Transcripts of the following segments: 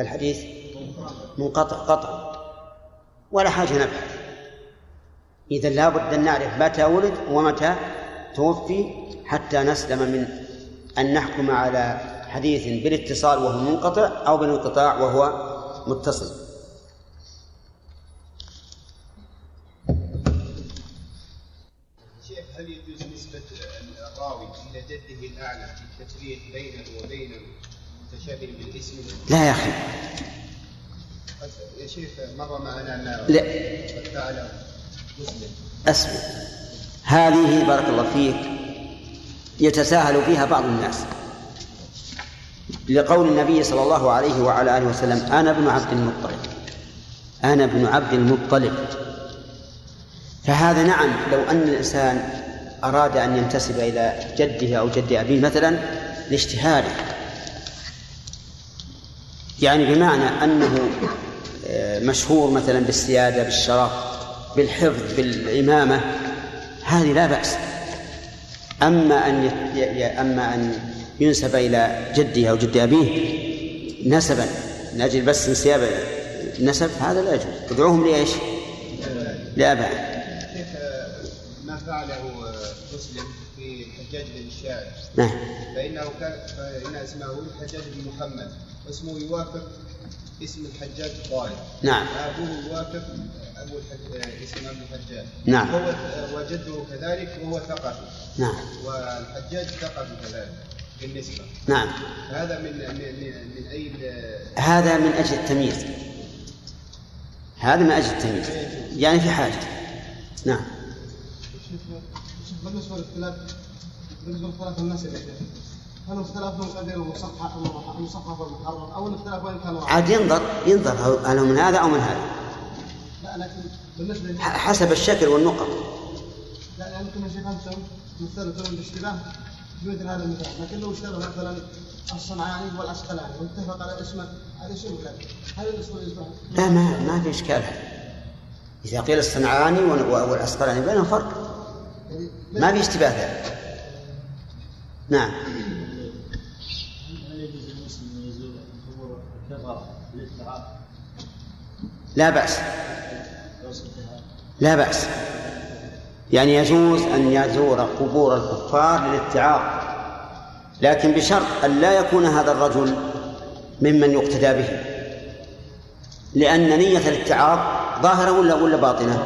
فالحديث منقطع قطعا ولا حاجة نبحث إذا لابد أن نعرف متى ولد ومتى توفي حتى نسلم من أن نحكم على حديث بالاتصال وهو منقطع أو بالانقطاع وهو متصل هل يجوز نسبة الراوي إلى جده الأعلى في التشبيه بينه وبين المتشابه بالاسم؟ لا يا أخي. يا شيخ مر معنا أن لا. أسمع. هذه بارك الله فيك يتساهل فيها بعض الناس. لقول النبي صلى الله عليه وعلى آله وسلم أنا ابن عبد المطلب. أنا ابن عبد المطلب. فهذا نعم لو أن الإنسان أراد أن ينتسب إلى جده أو جد أبيه مثلا لاشتهاره يعني بمعنى أنه آه، مشهور مثلا بالسيادة بالشرف بالحفظ بالإمامة هذه لا بأس. أما أن. أما أن ينسب إلى جده أو جد أبيه نسبا من أجل بس انسياب النسب هذا لا يجوز. ادعوهم لإيش؟ لآبائهم شيخ ما فعله مسلم في الحجاج بن الشاعر نعم. فإنه كان فإن اسمه الحجاج بن محمد. واسمه يوافق اسم الحجاج طارق نعم. أبوه يوافق أبو الحج... اسم أبو الحجاج. نعم. وهو وجده كذلك وهو ثقفي نعم. والحجاج ثقفي كذلك بالنسبة. نعم. هذا من من من, ال- هذا من أجل التمييز. هذا من أجل التمييز. يعني في حاجة. نعم. بالنسبة للاختلاف بالنسبة لاختلاف الناس شيخ هل اختلافهم قدر المصحح والمحرم أو الاختلاف كان؟ عاد ينظر ينظر هل هو من هذا أو من هذا. لا لكن بالنسبة حسب الشكل والنقط. لا يعني يمكن يا شيخ أنتم مثلتم الاشتباه بمثل هذا المثال لكن لو اشتبه مثلا الصنعاني والعسقلاني واتفق على اسمه هذا شيء مختلف هل الاسم يصبح لا ما ما في إشكال. إذا قيل الصنعاني وال- والعسقلاني بينهم فرق. يعني ما في اشتباه. ذلك نعم هل يجوز للمسلم ان يزور قبور لا بأس. لا بأس. يعني يجوز أن يزور قبور الكفار للاتعاظ. لكن بشرط أن لا يكون هذا الرجل ممن يقتدى به. لأن نية الاتعاظ ظاهرة ولا ولا باطنة؟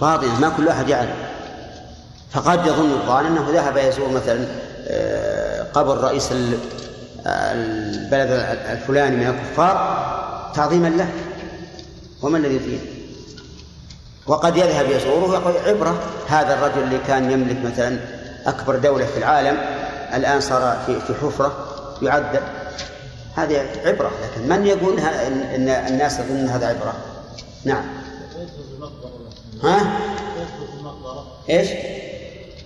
باطنة. ما كل أحد يعلم فقد يظن الظان أنه ذهب يزور مثلا آه، قبر رئيس البلد الفلاني من الكفار تعظيما له. وما الذي فيه؟ وقد يذهب يزوره ويقول عبرة هذا الرجل اللي كان يملك مثلا أكبر دولة في العالم الآن صار في في حفرة يعذب هذه عبرة لكن من يقول إن الناس يظنون هذا عبرة؟ نعم. ها؟ يدخل في المقبرة. إيش؟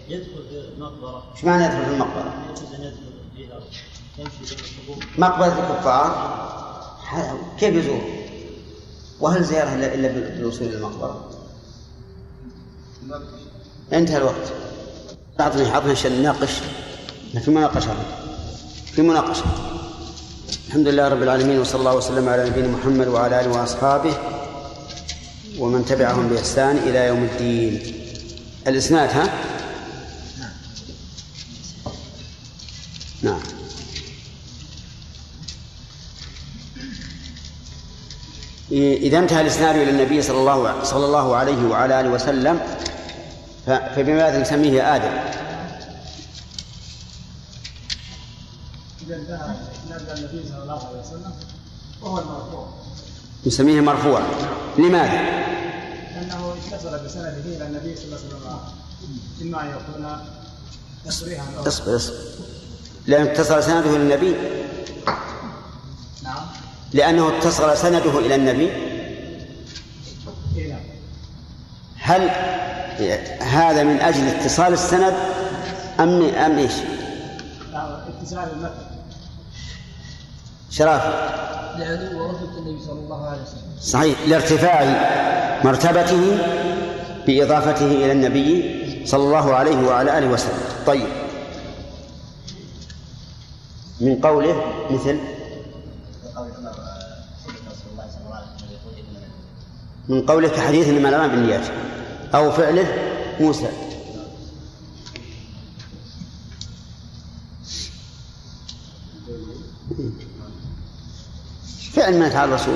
يدخل في المقبرة. إيش معنى يدخل في المقبرة؟ مقبرة الكفار. كيف يزور؟ وهل زيارة إلا إلا بالوصول إلى المقبرة؟ انتهى الوقت. أعطني أعطني عشان نناقش. في مناقشة. في مناقشة. الحمد لله رب العالمين وصلى الله وسلم على نبينا محمد وعلى آله وأصحابه ومن تبعهم بإحسان إلى يوم الدين. الإسناد ها؟ نعم. إذا انتهى الإسناد إلى النبي صلى الله صلى الله عليه وعلى آله وسلم فبماذا نسميه آدم؟ إذا انتهى إسناد النبي صلى الله عليه وسلم وهو المرفوع. نسميه مرفوعا لماذا؟ لأنه اتصل بسنده إلى النبي صلى الله عليه وسلم. إما أن يكون تصريحا أو اصبر اصبر. لأن اتصل سنده إلى النبي. نعم. لأنه اتصل سنده إلى النبي؟ هل هذا من أجل اتصال السند أم أم إيش؟ اتصال المتن شرافي لعلو ورتبة النبي صلى الله عليه وسلم. صحيح. لارتفاع مرتبته بإضافته إلى النبي صلى الله عليه وعلى آله وسلم. طيب. من قوله مثل الله صلى الله عليه وسلم يقول إنما من قولك حديث إنما الأعمال بالنيات أو فعله موسى. فعل ما يفعل الرسول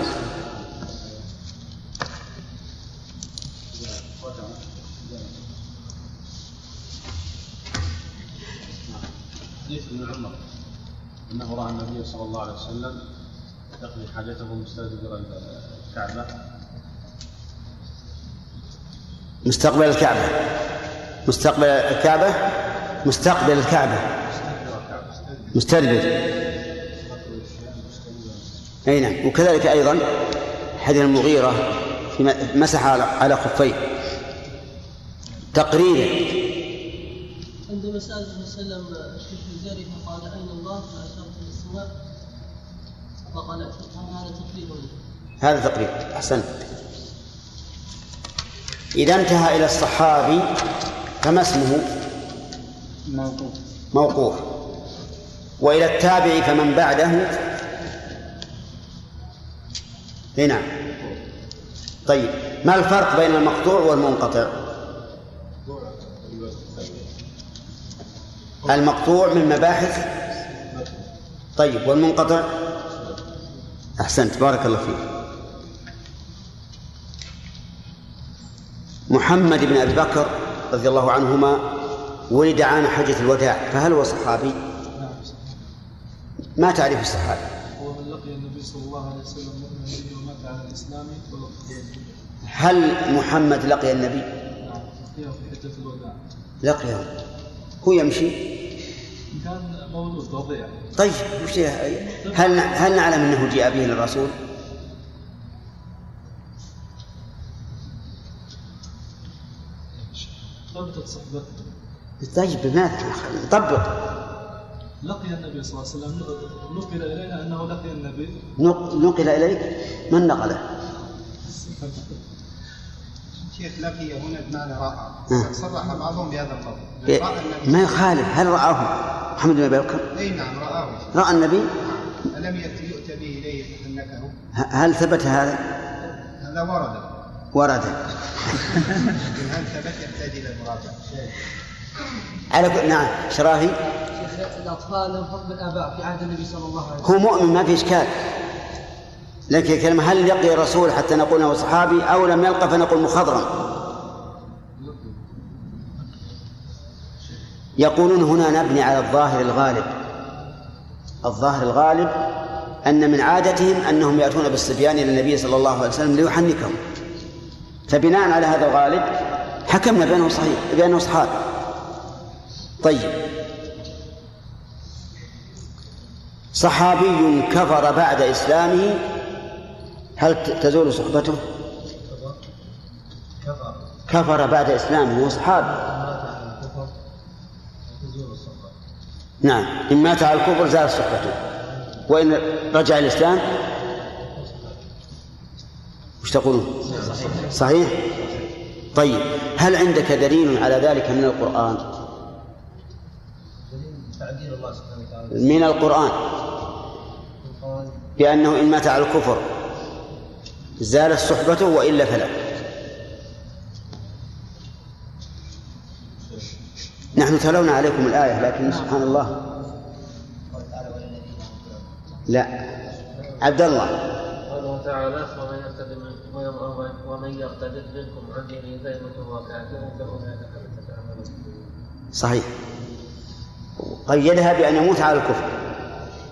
حديث ابن عمر أنه رأى النبي صلى الله عليه وسلم يقضي حاجته مستدبر الكعبة. مستقبل الكعبة. مستقبل الكعبة؟ مستقبل الكعبة. مستدبر. أي نعم. وكذلك أيضا حديث المغيرة في مسح على- خفيه. تقريرا عندما سأل صلى الله عليه وسلم الشيخ الجاري فقال أين الله؟ فأشرت إلى السماء. فقال هذا تقريبا هذا تقريبا أحسنت. إذا انتهى إلى الصحابي فما اسمه؟ موقوف. موقوف. وإلى التابع فمن بعده؟ نعم طيب ما الفرق بين المقطوع والمنقطع؟ المقطوع من مباحث؟ طيب والمنقطع؟ أحسنت بارك الله فيك. محمد بن أبي بكر رضي الله عنهما ولد عام حجة الوداع فهل هو صحابي؟ ما تعرف الصحابي؟ هو من لقي النبي صلى الله عليه وسلم مؤمنا ومات على الإسلام ولقيه هل محمد لقي النبي؟ لقيه في حجة الوداع لقيه هو يمشي كان مولود رضيع طيب وش هل هل نعلم أنه جاء به للرسول؟ طيب بماذا؟ نطبق لقي النبي صلى الله عليه وسلم نقل إلينا أنه لقي النبي. نق- نقل إليك؟ من نقله؟ شيخ لقي هنا بمعنى رأى. نعم. صرح بعضهم بهذا القول. إيه، رأى ما يخالف. هل رآه؟ محمد بن أبي بكر؟ اي نعم رآه. رأى النبي؟ ألم يأتي يؤتى به إليه فحنكه هل ثبت هذا؟ هذا ورد. ورد على كل نعم شراهي. الأطفال لهم حكم الآباء في عهد النبي صلى الله عليه وسلم هو مؤمن ما في إشكال. لكن الكلمة هل لقي الرسول حتى نقول أنه صحابي أو لم يلقى فنقول مخضرم؟ يقولون هنا نبني على الظاهر الغالب. الظاهر الغالب أن من عادتهم أنهم يأتون بالصبيان إلى النبي صلى الله عليه وسلم ليحنكهم. فبناء على هذا الغالب حكمنا بأنه صحيح بأنه صحابي. طيب. صحابي كفر بعد إسلامه. هل تزول صحبته؟ كفر بعد إسلامه هو صحابي. نعم إن مات على الكفر زالت صحبته. وإن رجع الإسلام؟ وش تقولون؟ صحيح؟ طيب هل عندك دليل على ذلك من القرآن؟ من القرآن بأنه إن مات على الكفر زالت صحبته وإلا فلا نحن تلونا عليكم الآية لكن سبحان الله لا عبد الله قوله تعالى ومن يرتد ومن يرتد منكم عن دينه فيمت وهو كافر فاولئك حبطت اعمالهم صحيح. قيدها بأن يموت على الكفر.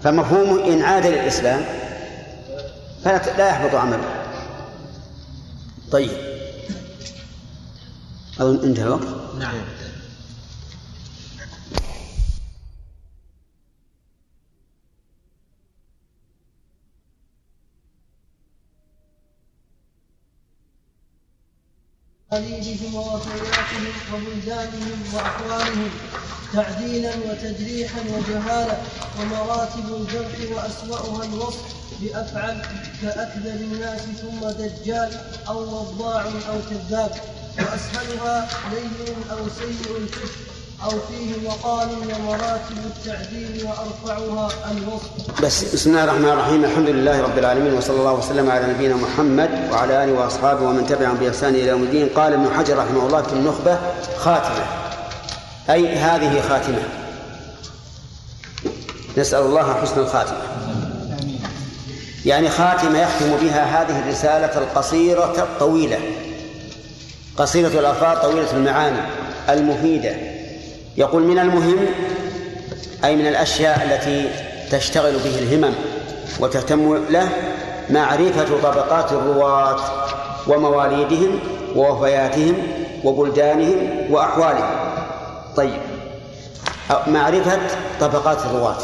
فمفهومه إن عاد للإسلام فلا لا يحبط عمله. طيب. أظن انتهى الوقت. نعم. خليجهم ووفياتهم وبلدانهم وأقوالهم تعديلا وتجريحا وجهالة ومراتب الجرح وأسوأها الوصف بأفعل كأكذب الناس ثم دجال أو وضاع أو كذاب وأسهلها لين أو سيء الكفر أو فيه مقال ومراتب التعديل وأرفعها الوصف. بس بسم الله الرحمن الرحيم. الحمد لله رب العالمين وصلى الله وسلم على نبينا محمد وعلى آله وأصحابه ومن تبعهم بإحسان إلى يوم الدين. قال ابن حجر رحمه الله في النخبة خاتمة. أي هذه خاتمة. نسأل الله حسن الخاتمة. يعني خاتمة يختم بها هذه الرسالة القصيرة الطويلة. قصيرة الألفاظ طويلة المعاني المفيدة. يقول من المهم أي من الأشياء التي تشتغل به الهمم وتهتم له معرفة طبقات الرواة ومواليدهم ووفياتهم وبلدانهم وأحوالهم. طيب. معرفة طبقات الرواة.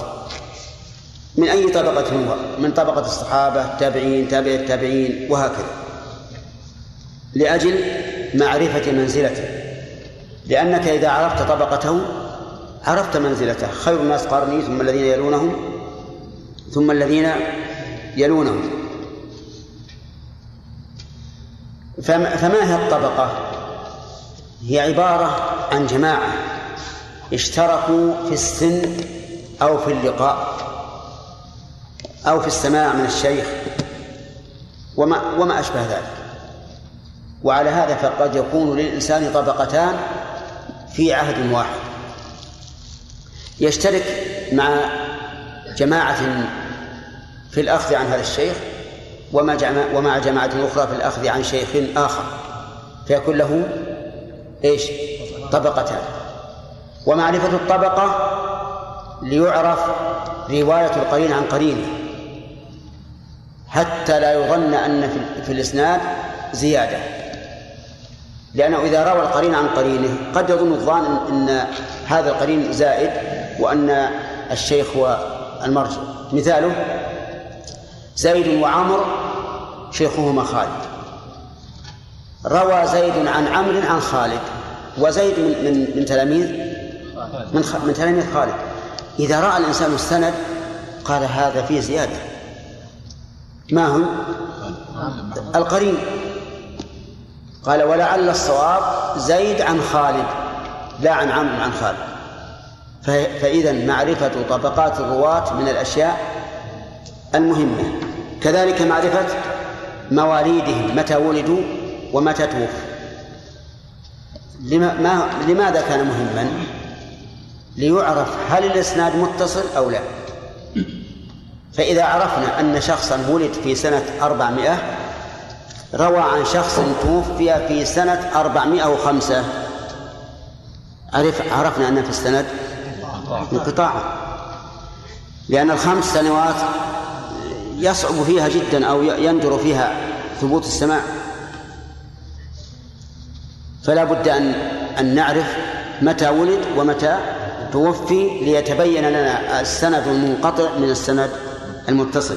من أي طبقة هو؟ من طبقة الصحابة التابعين تابع التابعين وهكذا. لأجل معرفة منزلته. لأنك إذا عرفت طبقته عرفت منزلته. خير الناس قرني ثم الذين يلونهم ثم الذين يلونهم. فما هي الطبقة؟ هي عبارة عن جماعة اشتركوا في السن أو في اللقاء أو في السماع من الشيخ وما وما أشبه ذلك. وعلى هذا فقد يكون للإنسان طبقتان في عهد واحد. يشترك مع جماعة في الأخذ عن هذا الشيخ ومع جماعة ومع جماعة أخرى في الأخذ عن شيخ آخر. فيكون له إيش؟ طبقتان. ومعرفة الطبقة ليعرف رواية القرين عن قرينة. حتى لا يظن أن في الإسناد زيادة. لأنه إذا روى القرين عن قرينه قد يظن الظان أن هذا القرين زائد وأن الشيخ هو المرجع مثاله زيد وعمر شيخهما خالد. روى زيد عن عمرو عن خالد وزيد من من, من تلاميذ من خ... من تلاميذ خالد. إذا رأى الإنسان السند قال هذا فيه زيادة. ما هو القرين. قال ولعل الصواب زيد عن خالد لا عن عمرو عن خالد. فإذا معرفة طبقات الرواة من الأشياء المهمة. كذلك معرفة مواليدهم متى ولدوا ومتى توفوا. لما لماذا كان مهما؟ ليعرف هل الإسناد متصل أو لا. فإذا عرفنا أن شخصا ولد في سنة أربعمائة روى عن شخص توفي في سنة أربعمائة وخمسة. عرف عرفنا أن في السند؟ انقطاع. لأن الخمس سنوات يصعب فيها جدا أو يندر فيها ثبوت السماع. فلا بد أن أن نعرف متى ولد ومتى توفي ليتبين لنا السند المنقطع من السند المتصل.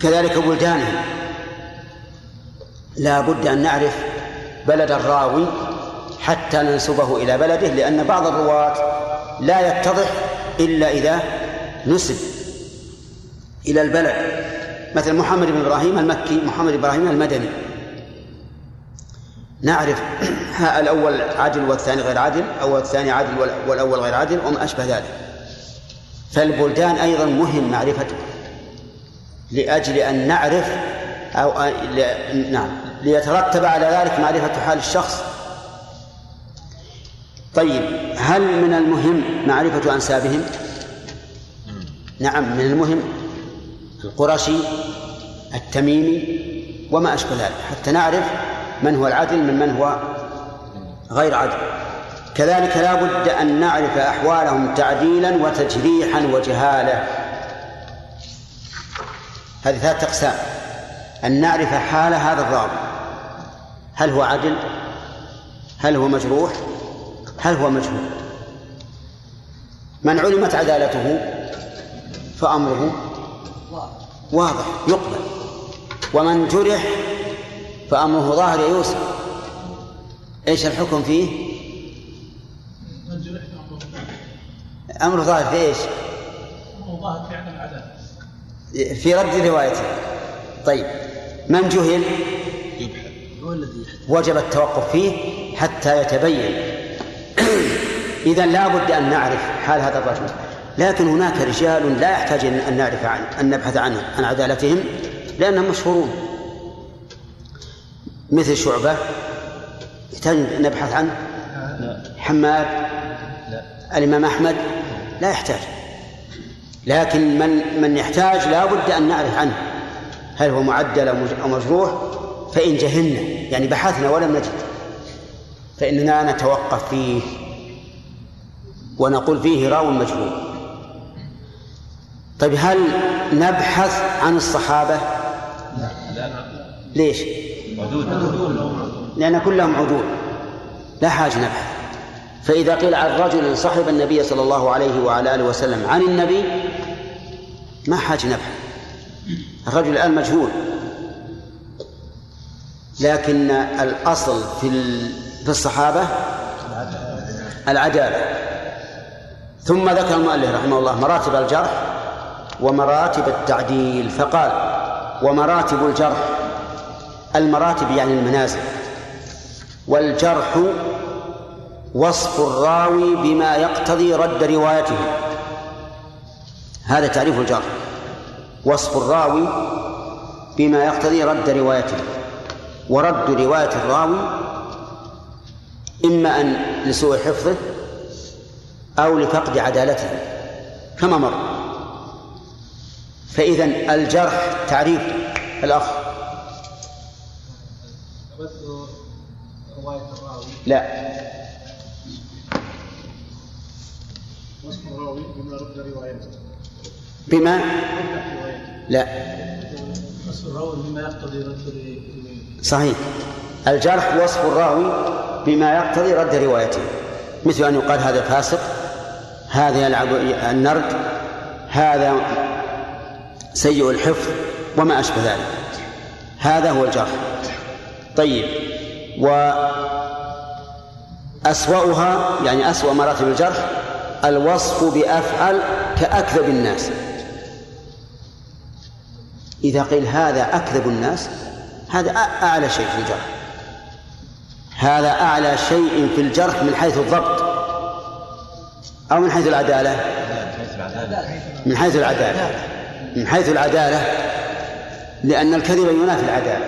كذلك بلدانه لا بد أن نعرف بلد الراوي حتى ننسبه إلى بلده لأن بعض الرواة لا يتضح إلا إذا نسب إلى البلد. مثل محمد بن إبراهيم المكي محمد إبراهيم المدني. نعرف الأول عدل والثاني غير عدل أو الثاني عدل والأول غير عدل وما أشبه ذلك. فالبلدان أيضا مهم معرفته لأجل أن نعرف أو نعم. ليترتب على ذلك معرفة حال الشخص. طيب هل من المهم معرفة أنسابهم؟ نعم من المهم القرشي التميمي وما أشبه ذلك. حتى نعرف من هو العدل من من هو غير عدل. كذلك لا بد أن نعرف أحوالهم تعديلا وتجريحا وجهالة هذه ثلاثة أقسام. أن نعرف حال هذا الراوي هل هو عدل؟ هل هو مجروح؟ هل هو مجهول؟ من علمت عدالته فأمره واضح يقبل. ومن جرح فأمره ظاهر يا يوسف إيش الحكم فيه؟ أمره ظاهر في إيش؟ أمره ظاهر في عدم العدالة. في رد روايته. طيب. من جهل؟ وجب التوقف فيه حتى يتبين. إذا لا بد أن نعرف حال هذا الرجل. لكن هناك رجال لا يحتاج أن نعرف عن أن نبحث عنه عن عدالتهم لأنهم مشهورون. مثل شعبة. يحتاج نبحث عنه؟ حماد. الإمام أحمد. لا يحتاج. لكن من من يحتاج لا بد أن نعرف عنه. هل هو معدل أو مجروح؟ فإن جهلنا يعني بحثنا ولم نجد. فإننا نتوقف فيه ونقول فيه راو مجهول. طيب هل نبحث عن الصحابة؟ ليش؟ لأن كلهم عدول. لا حاجة نبحث. فإذا قيل عن رجل صحب النبي صلى الله عليه وعلى آله وسلم عن النبي ما حاجة نبحث. الرجل الآن مجهول. لكن الأصل في في الصحابة العدالة ثم ذكر المؤلف رحمه الله مراتب الجرح ومراتب التعديل فقال ومراتب الجرح المراتب يعني المنازل. والجرح وصف الراوي بما يقتضي رد روايته. هذا تعريف الجرح. وصف الراوي بما يقتضي رد روايته. ورد رواية الراوي إما أن لسوء حفظه أو لفقد عدالته كما مر. فإذا الجرح تعريف الأخ. لا. وصف الراوي بما رد روايته. بما لا. صحيح. الجرح وصف الراوي بما يقتضي رد روايته مثل أن يقال هذا فاسق هذا يلعب النرد هذا سيء الحفظ وما أشبه ذلك. هذا هو الجرح. طيب. وأسوأها يعني أسوأ مراتب الجرح الوصف بأفعل كأكذب الناس. إذا قيل هذا أكذب الناس هذا أعلى شيء في الجرح. هذا أعلى شيء في الجرح من حيث الضبط. أو من حيث العدالة؟ من حيث العدالة. من حيث العدالة. لأن الكذب ينافي العدالة.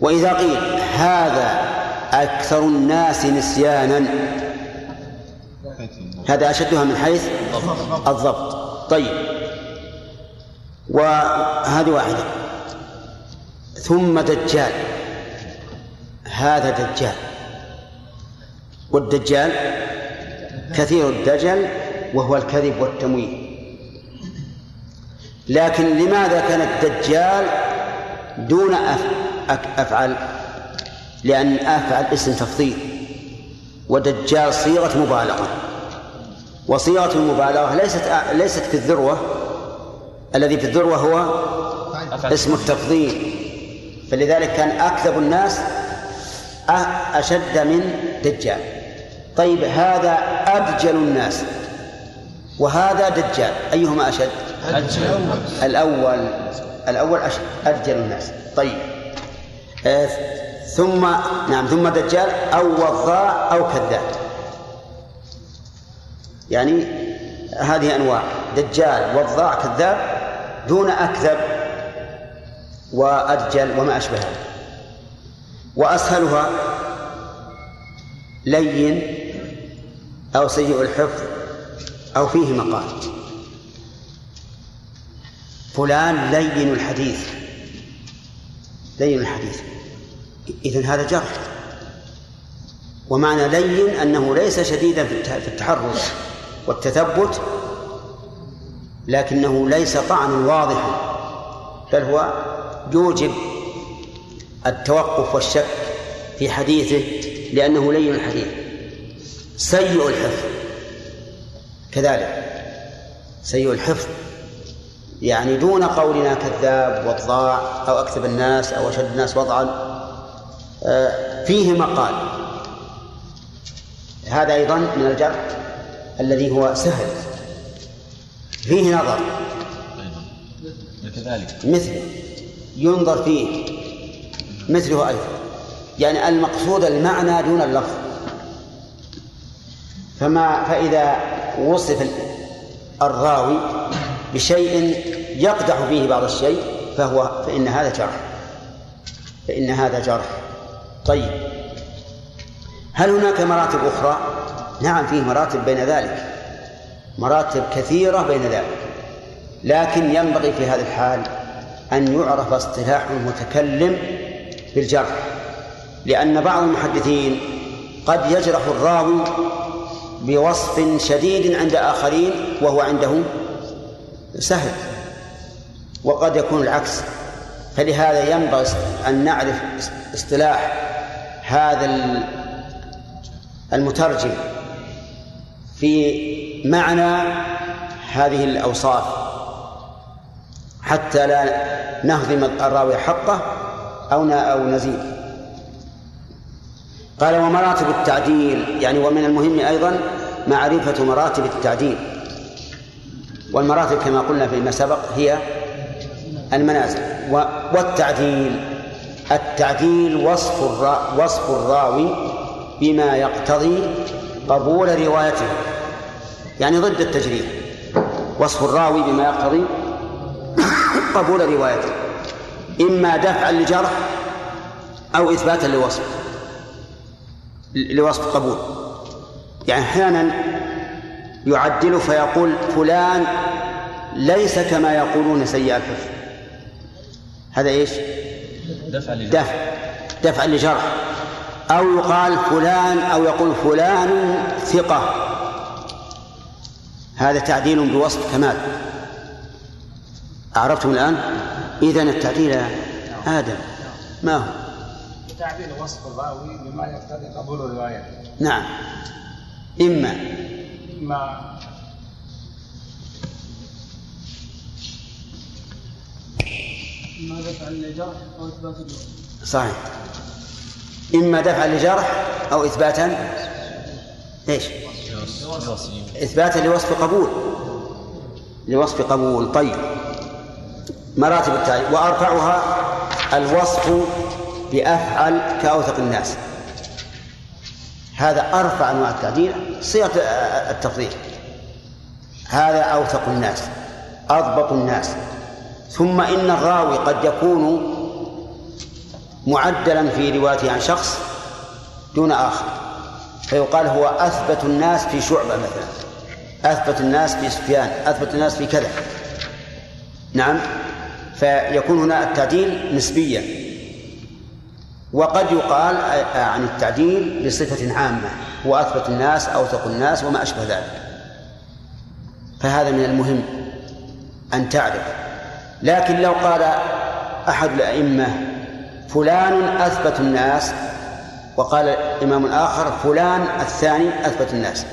وإذا قيل هذا أكثر الناس نسيانا هذا أشدها من حيث الضبط. طيب. وهذه واحدة. ثم دجال. هذا دجال. والدجال كثير الدجل وهو الكذب والتمويه لكن لماذا كان الدجال دون أفعل؟ لأن أفعل اسم تفضيل. ودجال صيغة مبالغة. وصيغة المبالغة ليست ليست في الذروة. الذي في الذروة هو اسم التفضيل. فلذلك كان أكذب الناس أشد من دجال. طيب هذا أدجل الناس. وهذا دجال. أيهما أشد؟ الأول. الأول أشد. أدجل الناس. طيب. آه ثم نعم ثم دجال أو وضاع أو كذاب. يعني هذه أنواع. دجال وضاع كذاب. دون أكذب وأدجل وما أشبهه وأسهلها لين أو سيء الحفظ أو فيه مقال. فلان لين الحديث. لين الحديث. إذن هذا جرح. ومعنى لين أنه ليس شديدا في التحرش والتثبت لكنه ليس طعنا واضحا بل هو يوجب التوقف والشك في حديثه لأنه لين الحديث سيء الحفظ. كذلك سيء الحفظ يعني دون قولنا كذاب وضاع أو أكذب الناس أو أشد الناس وضعا فيه مقال. هذا أيضا من الجرح الذي هو سهل. فيه نظر. كذلك مثله. ينظر فيه. مثله أيضا. يعني المقصود المعنى دون اللفظ. فما فإذا وصف الراوي بشيء يقدح فيه بعض الشيء فهو فإن هذا جرح. فإن هذا جرح. طيب. هل هناك مراتب أخرى؟ نعم فيه مراتب بين ذلك. مراتب كثيرة بين ذلك. لكن ينبغي في هذا الحال أن يعرف اصطلاح المتكلم بالجرح لأن بعض المحدثين قد يجرح الراوي بوصف شديد عند آخرين وهو عنده سهل وقد يكون العكس. فلهذا ينبغي أن نعرف اصطلاح هذا المترجم في معنى هذه الأوصاف حتى لا نهضم الراوي حقه أو أو نزيد. قال ومراتب التعديل يعني ومن المهم أيضا معرفة مراتب التعديل. والمراتب كما قلنا فيما سبق هي المنازل. والتعديل التعديل وصف الرا وصف الراوي بما يقتضي قبول روايته. يعني ضد التجريح. وصف الراوي بما يقتضي قبول روايته. إما دفعا لجرح أو إثباتا لوصف لوصف قبول. يعني أحيانا يعدل فيقول فلان ليس كما يقولون سيء الحفظ هذا إيش؟ دفع دفع. دفع لجرح. أو يقال فلان أو يقول فلان ثقة. هذا تعديل بوصف كمال عرفتم الآن؟ إذا التعديل آدم ما هو؟ تعديل وصف الراوي بما يقتضي قبول الرواية نعم إما إما ما دفع للجرح أو إثبات الوصف صحيح إما دفعا لجرح أو إثباتا إيش؟ إثباتا لوصف قبول. لوصف قبول طيب. مراتب التعريف وأرفعها الوصف بأفعل كأوثق الناس. هذا أرفع أنواع التعديل صيغة التفضيل. هذا أوثق الناس أضبط الناس. ثم إن الراوي قد يكون معدلا في روايته عن شخص دون آخر. فيقال هو أثبت الناس في شعبة مثلا. أثبت الناس في سفيان أثبت الناس في كذا. نعم؟ فيكون هنا التعديل نسبيا. وقد يقال عن التعديل بصفة عامة هو أثبت الناس أوثق الناس وما أشبه ذلك. فهذا من المهم أن تعرف. لكن لو قال أحد الأئمة فلان أثبت الناس وقال إمام آخر فلان الثاني أثبت الناس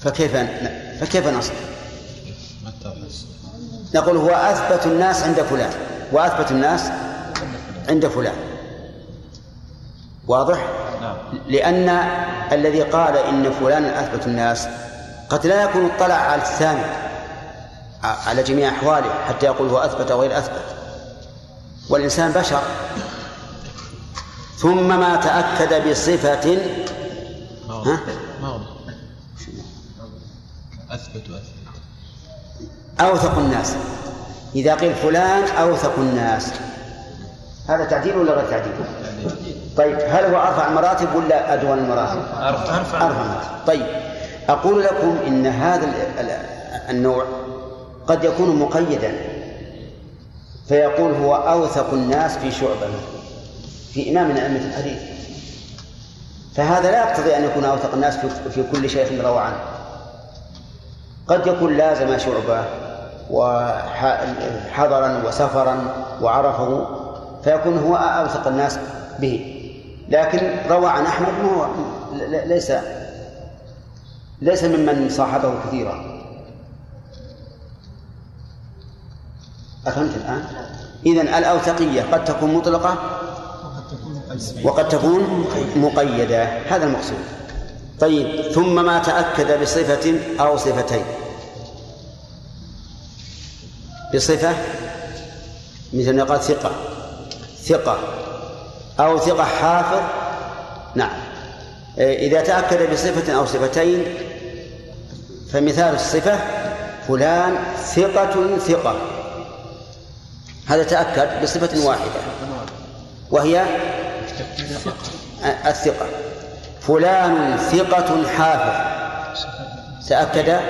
فكيف فكيف نصل؟ نقول هو أثبت الناس عند فلان وأثبت الناس عند فلان واضح؟ لأن الذي قال إن فلانا أثبت الناس قد لا يكون اطلع على الثاني على جميع أحواله حتى يقول هو أثبت أو غير أثبت والإنسان بشر ثم ما تأكد بصفة. ها؟ أثبت أثبت أوثق الناس. إذا قيل فلان أوثق الناس. هذا تعديل ولا غير تعديل؟ طيب هل هو أرفع المراتب ولا أدون المراتب؟ أرفع. أرفع. المراتب. طيب أقول لكم إن هذا ال- ال- النوع قد يكون مقيدا فيقول هو أوثق الناس في شعبة. مثلا في إمام من أئمة الحديث. فهذا لا يقتضي أن يكون أوثق الناس في, كل شيخ روى عنه. قد يكون لازم شعبة وحضرا وسفرا وعرفه فيكون هو أوثق الناس به. لكن روى عن أحمد ما هو ليس ليس ممن صاحبه كثيرا. أفهمت الآن؟ إذا الأوثقية قد تكون مطلقة وقد تكون مقيدة. هذا المقصود. طيب ثم ما تأكد بصفة أو صفتين. بصفة مثل ما قال ثقة. ثقة. أو ثقة حافظ. نعم. إذا تأكد بصفة أو صفتين فمثال الصفة فلان ثقة ثقة. هذا تأكد بصفة واحدة. وهي الثقة. فلان ثقة حافظ. تأكد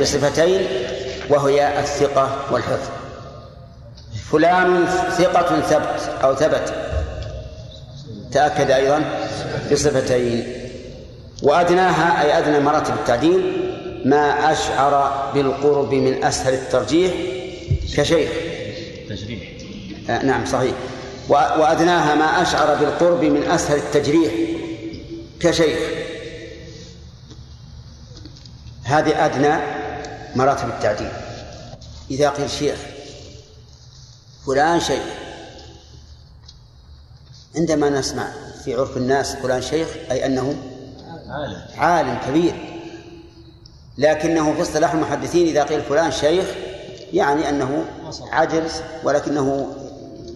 بصفتين وهي الثقة والحفظ. فلان ثقة ثبت أو ثبت. تأكد أيضا بصفتين. وأدناها أي أدنى مراتب التعديل ما أشعر بالقرب من أسهل الترجيح كشيخ. تجريح. آه نعم صحيح. وأدناها ما أشعر بالقرب من أسهل التجريح كشيخ. هذه أدنى مراتب التعديل. إذا قيل شيخ فلان شيخ. عندما نسمع في عرف الناس فلان شيخ أي أنه عالم. عالم كبير. لكنه في اصطلاح المحدثين إذا قيل فلان شيخ يعني أنه عجز ولكنه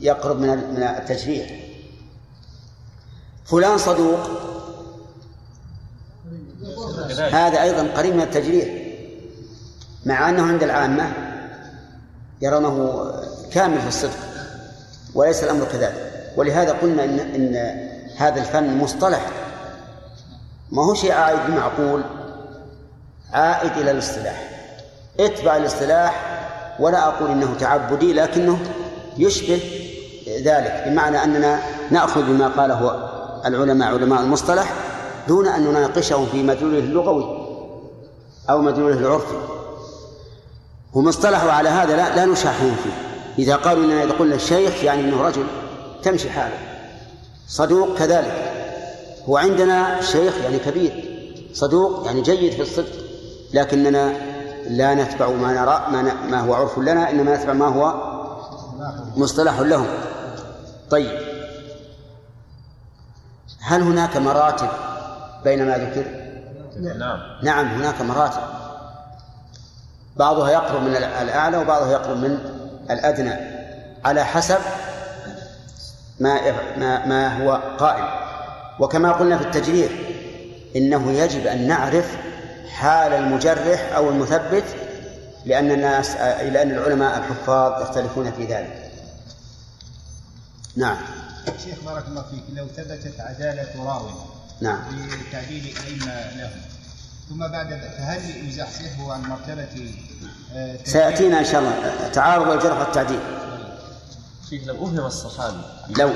يقرب من من التجريح. فلان صدوق. هذا أيضا قريب من التجريح. مع أنه عند العامة يرونه كامل في الصدق وليس الأمر كذلك. ولهذا قلنا إن, إن هذا الفن مصطلح. ما هو شيء عائد بمعقول عائد إلى الاصطلاح. اتبع الاصطلاح ولا أقول إنه تعبدي لكنه يشبه ذلك بمعنى أننا نأخذ بما قاله العلماء علماء المصطلح دون أن نناقشهم في مدلوله اللغوي أو مدلوله العرفي. هم اصطلحوا على هذا لا, لا نشاحهم فيه. إذا قالوا إننا إذا قلنا الشيخ يعني أنه رجل تمشي حاله. صدوق كذلك. هو عندنا شيخ يعني كبير. صدوق يعني جيد في الصدق. لكننا لا نتبع ما نرى ما, ما هو عرف لنا إنما نتبع ما هو مصطلح لهم. طيب. هل هناك مراتب بين ما ذكر؟ نعم. نعم هناك مراتب. بعضها يقرب من الأعلى وبعضها يقرب من الأدنى. على حسب ما ما ما هو قائم وكما قلنا في التجريح إنه يجب أن نعرف حال المجرح أو المثبت لأن الناس لأن العلماء الحفاظ يختلفون في ذلك. نعم. شيخ بارك الله فيك لو ثبتت عدالة راوي نعم. بتعديل أئمة له ثم بعد ذلك فهل يزحزحه عن مرتبة آه،؟ سيأتينا إن شاء الله. تعارض الجرح والتعديل. شيخ لو أبهم الصحابي لو.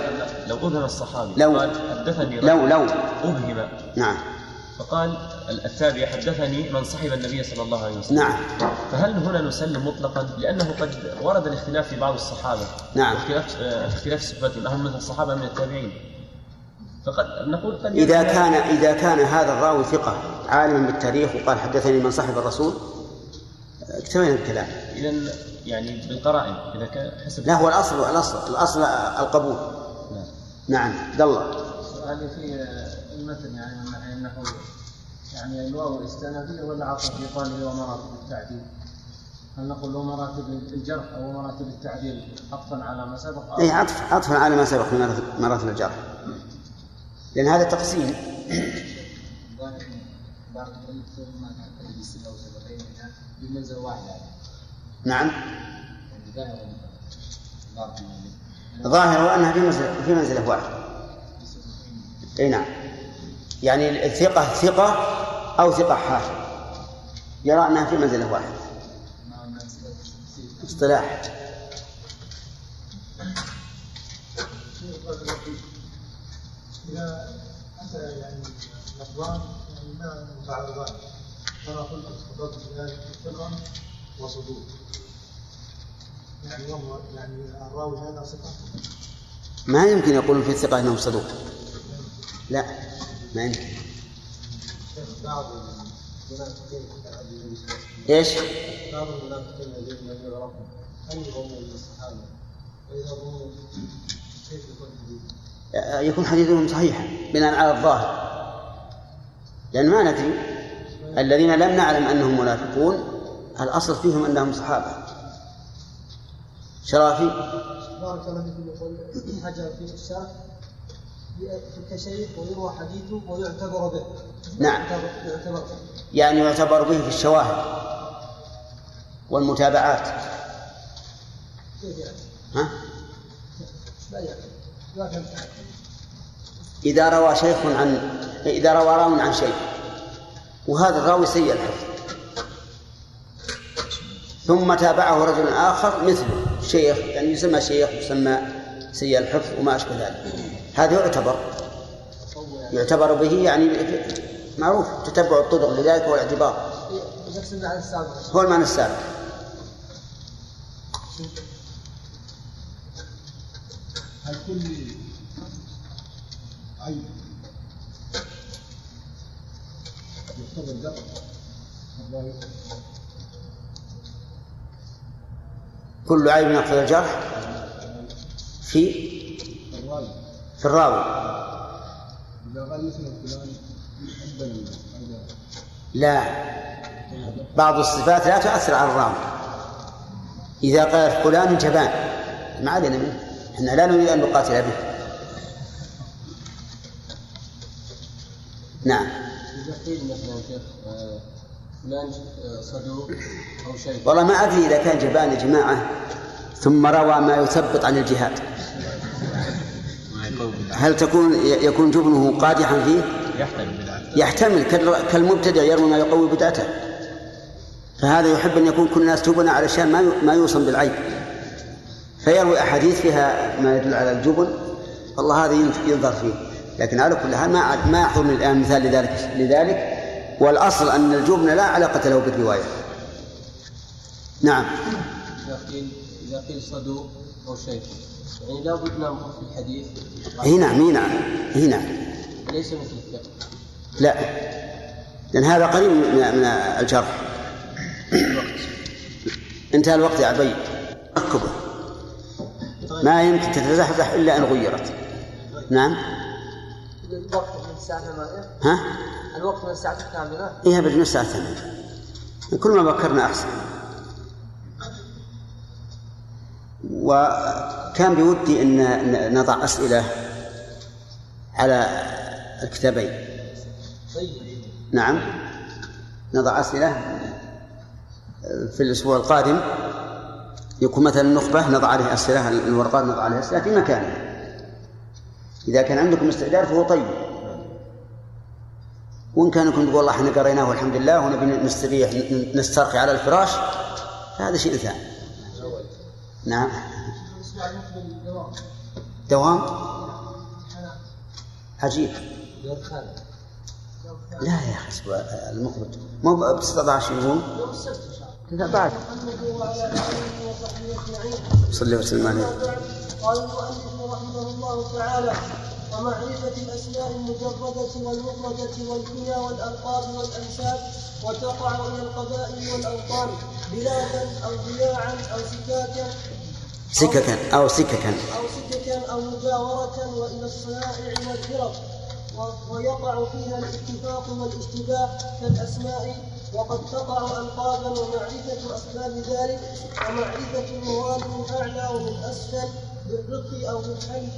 لو أبهم الصحابي لو. قال حدثني لو لو. أبهم. نعم. فقال التابع حدثني من صحب النبي صلى الله عليه وسلم. نعم. فهل هنا نسلم مطلقا؟ لأنه قد ورد الاختلاف في بعض الصحابة. نعم. اختلاف آه، اختلاف صفاتهم. أهم من الصحابة من التابعين. فقد نقول قد إذا كان إذا كان هذا الراوي ثقة عالما بالتاريخ وقال حدثني من صاحب الرسول اكتفينا بالكلام. إذا يعني بالقرائن إذا كان حسب لا هو الأصل الأصل الأصل القبول. نعم. عبد الله. سؤالي في المتن يعني من ناحية أنه يعني الواو استنادية ولا عطف يقال له مراتب التعديل؟ هل نقول له مراتب الجرح أو مراتب التعديل عطفا على ما سبق؟ أي عطف عطفا على ما سبق من مراتب- الجرح. لأن هذا تقسيم. نعم. ظاهر أنها في منزلة في منزلة واحدة. أي نعم. يعني الثقة ثقة أو ثقة حافظ يرى أنها في منزلة واحدة. اصطلاح. إذا أتى يعني لفظان يعني ما متعارضان كما قلت تفضلت في ذلك ثقة وصدوق يعني يعني الراوي هذا ثقة ما يمكن يقولون في الثقة أنهم صدوق. لا. ما يمكن إيش؟ بعض المنافقين الذين لم يعرفوا هل وإذا ظنوا كيف يكون حديث يكون حديثهم صحيحا بناء على الظاهر. لأن ما ندري الذين لم نعلم أنهم منافقون الأصل فيهم أنهم صحابة؟ شرافي؟ بارك الله فيكم يقول حجر في الشرح كشيخ ويروى حديثه ويعتبر به. نعم. يعتبر- يعني يعتبر به في الشواهد والمتابعات. كيف يعني؟ ها؟ لا يعني. إذا روى شيخ عن إذا روى راو عن شيء. وهذا الراوي سيء الحفظ. ثم تابعه رجل آخر مثله. شيخ يعني يسمى شيخ يسمى سيء الحفظ وما أشبه ذلك. هذا يعتبر يعتبر به يعني معروف تتبع الطرق لذلك هو الاعتبار. هو المعنى السابق. هل كل عيب يعتبر الله كل عيب يقتضي الجرح في الراي. في الراوي لا. بعض الصفات لا تؤثر على الراوي إذا قال فلان جبان. ما علينا منه إحنا لا نريد أن نقاتل به. نعم. إذا قيل مثلا شيخ آه، فلان آه، صدوق أو شيء. والله ما أدري إذا كان جبان يا جماعة. ثم روى ما يثبط عن الجهاد. هل تكون يكون جبنه قادحا فيه؟ يحتمل كال- كالمبتدع يروي ما يقوي بدعته فهذا يحب أن يكون كل الناس تبنى على شيء ما ما يوصم بالعيب. فيروي أحاديث فيها ما يدل على الجبن. والله هذا ين- ينظر فيه. لكن على كل حال ما ما يحضرني الآن مثال لذلك لذلك. والأصل أن الجبن لا علاقة له بالرواية. نعم. إذا قيل إذا قيل صدوق أو شيء يعني لا بد ننظر في الحديث. اي نعم اي نعم اي نعم ليس مثل الثقة لا. لأن هذا قريب من من الجرح. انتهى الوقت يا عبي ركبه ما يمكن تتزحزح إلا أن غيرت. نعم. الوقت من الساعة 8 ها؟ الوقت من الساعة الثامنة؟ إيه بدنا الساعة الثانية كل ما بكرنا أحسن. وكان بودي أن نضع أسئلة على الكتابين. نعم. نضع أسئلة في الأسبوع القادم. يكون مثلا النخبة نضع عليه أسئلة الورقات نضع عليها أسئلة في مكانها إذا كان عندكم استعداد فهو طيب. وإن كان كنت والله إحنا قريناه والحمد لله ونبي نستريح نسترخي على الفراش هذا شيء ثاني. نعم. دوام؟ عجيب. لا يا أخي المقبل مو ب 16 يوم لا بعد صلى وسلم عليه. قال المؤلف رحمة الله تعالى ومعرفة الأسماء المجردة والمفردة والكنى والألقاب والأنساب وتقع إلى القبائل والأوطان. بلادا أو ضياعا أو سكاكا سككا أو سككا أو سككا أو مجاورة وإلى الصنائع والهرب و- ويقع فيها الاتفاق والاشتباه كالأسماء. وقد تقع ألقابا ومعرفة أسباب ذلك. ومعرفة المراد من أعلى ومن أسفل بالرق أو بالحلف.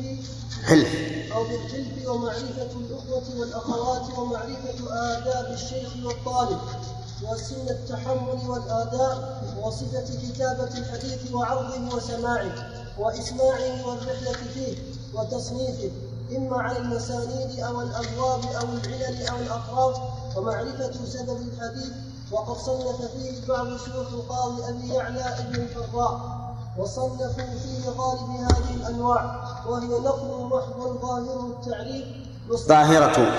حلف. أو بالحلف ومعرفة الأخوة والأخوات ومعرفة آداب الشيخ والطالب. وسن التحمل والآداء وصفة كتابة الحديث وعرضه وسماعه وإسماعه والرحلة فيه وتصنيفه إما على المسانيد أو الأبواب أو العلل أو الأطراف ومعرفة سبب الحديث وقد صنف فيه بعض شيوخ القاضي أبي يعلى ابن الفراء وصنفوا فيه غالب هذه الأنواع وهي نقل محض ظاهره التعريف ظاهرة.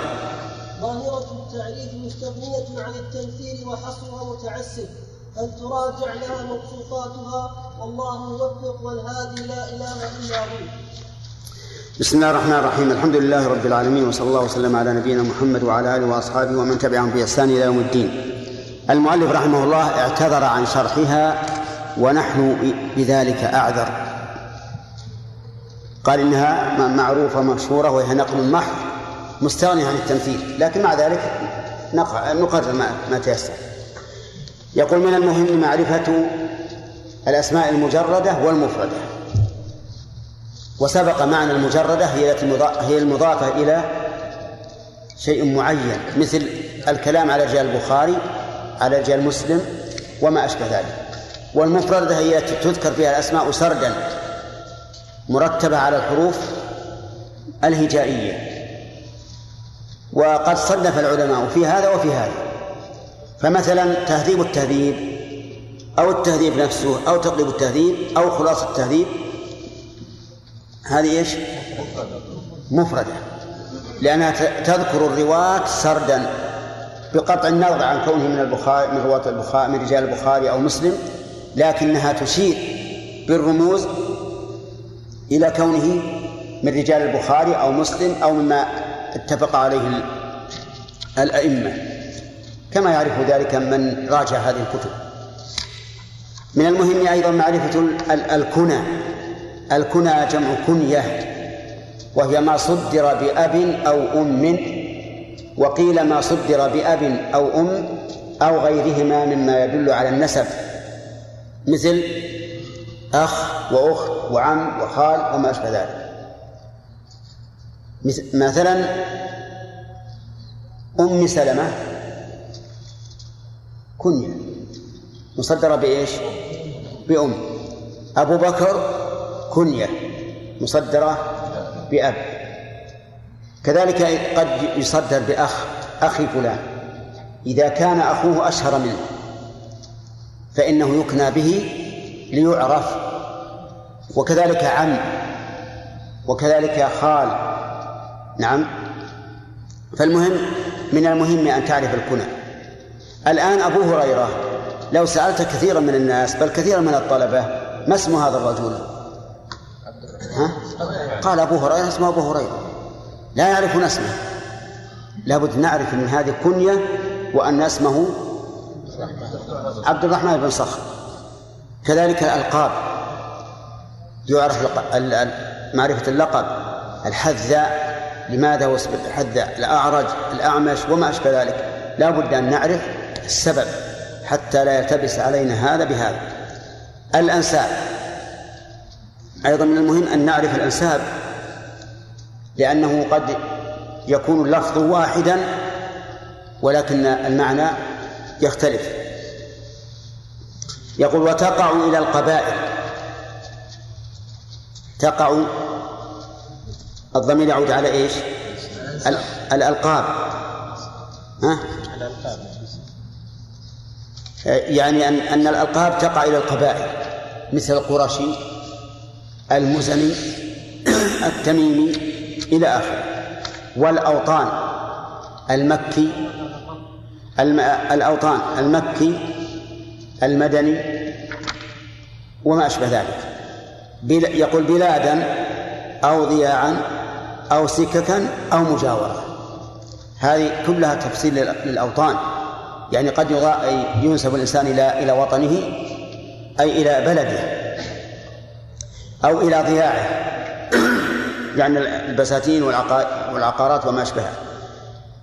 ظاهرة التعريف مستغنية عن التمثيل وحصرها متعسف فلتراجع لها مبسوطاتها والله الموفق والهادي لا إله إلا هو بسم الله الرحمن الرحيم الحمد لله رب العالمين وصلى الله وسلم على نبينا محمد وعلى آله وأصحابه ومن تبعهم بإحسان إلى يوم الدين. المؤلف رحمه الله اعتذر عن شرحها ونحن بذلك أعذر. قال إنها معروفة مشهوره وهي نقل محض مستغني عن التمثيل، لكن مع ذلك نقرر ما, ما تيسر. يقول من المهم معرفة الأسماء المجردة والمفردة. وسبق معنى المجردة هي هي المضافة إلى شيء معين مثل الكلام على رجال البخاري على رجال مسلم وما أشبه ذلك والمفردة هي التي تذكر فيها الأسماء سردا مرتبة على الحروف الهجائية وقد صنف العلماء في هذا وفي هذا فمثلا تهذيب التهذيب أو التهذيب نفسه أو تقريب التهذيب أو خلاصة التهذيب هذه إيش؟ مفردة لأنها تذكر الرواة سردا بقطع النظر عن كونه من البخاري من رواة البخاري من رجال البخاري أو مسلم لكنها تشير بالرموز إلى كونه من رجال البخاري أو مسلم أو مما اتفق عليه ال- الأئمة. كما يعرف ذلك من راجع هذه الكتب. من المهم أيضا معرفة ال- ال- الكنى. الكنى جمع كنية وهي ما صدر بأب أو أم وقيل ما صدر بأب أو أم أو غيرهما مما يدل على النسب مثل أخ وأخت وعم وخال وما أشبه ذلك. مثلا أم سلمة كنية مصدرة بإيش؟ بأم. أبو بكر كنية مصدرة بأب. كذلك قد يصدر بأخ أخي فلان. إذا كان أخوه أشهر منه فإنه يكنى به ليعرف. وكذلك عم وكذلك خال. نعم. فالمهم من المهم أن تعرف الكنى. الآن أبو هريرة لو سألت كثيرا من الناس بل كثيرا من الطلبة ما اسم هذا الرجل؟ ها؟ قال أبو هريرة اسمه أبو هريرة. لا يعرفون اسمه. لابد نعرف من هذه كنية وأن اسمه عبد الرحمن بن صخر. كذلك الألقاب. يعرف معرفة اللقب الحذاء لماذا اسم الحذاء الأعرج الأعمش وما أشبه ذلك؟ لا بد أن نعرف السبب حتى لا يلتبس علينا هذا بهذا. الأنساب. أيضا من المهم أن نعرف الأنساب لأنه قد يكون اللفظ واحدا ولكن المعنى يختلف. يقول وتقع إلى القبائل. تقع الضمير يعود على إيش؟ ال- الألقاب ها؟ يعني أن أن الألقاب تقع إلى القبائل مثل القرشي المزني التميمي إلى آخره والأوطان المكي الم... الأوطان المكي المدني وما أشبه ذلك بل... يقول بلادا أو ضياعا أو سككا أو مجاورة. هذه كلها تفصيل لل- للأوطان. يعني قد. ينسب الإنسان إلى إلى وطنه أي إلى بلده أو إلى ضياعه. يعني البساتين والعقا- والعقارات وما أشبهها.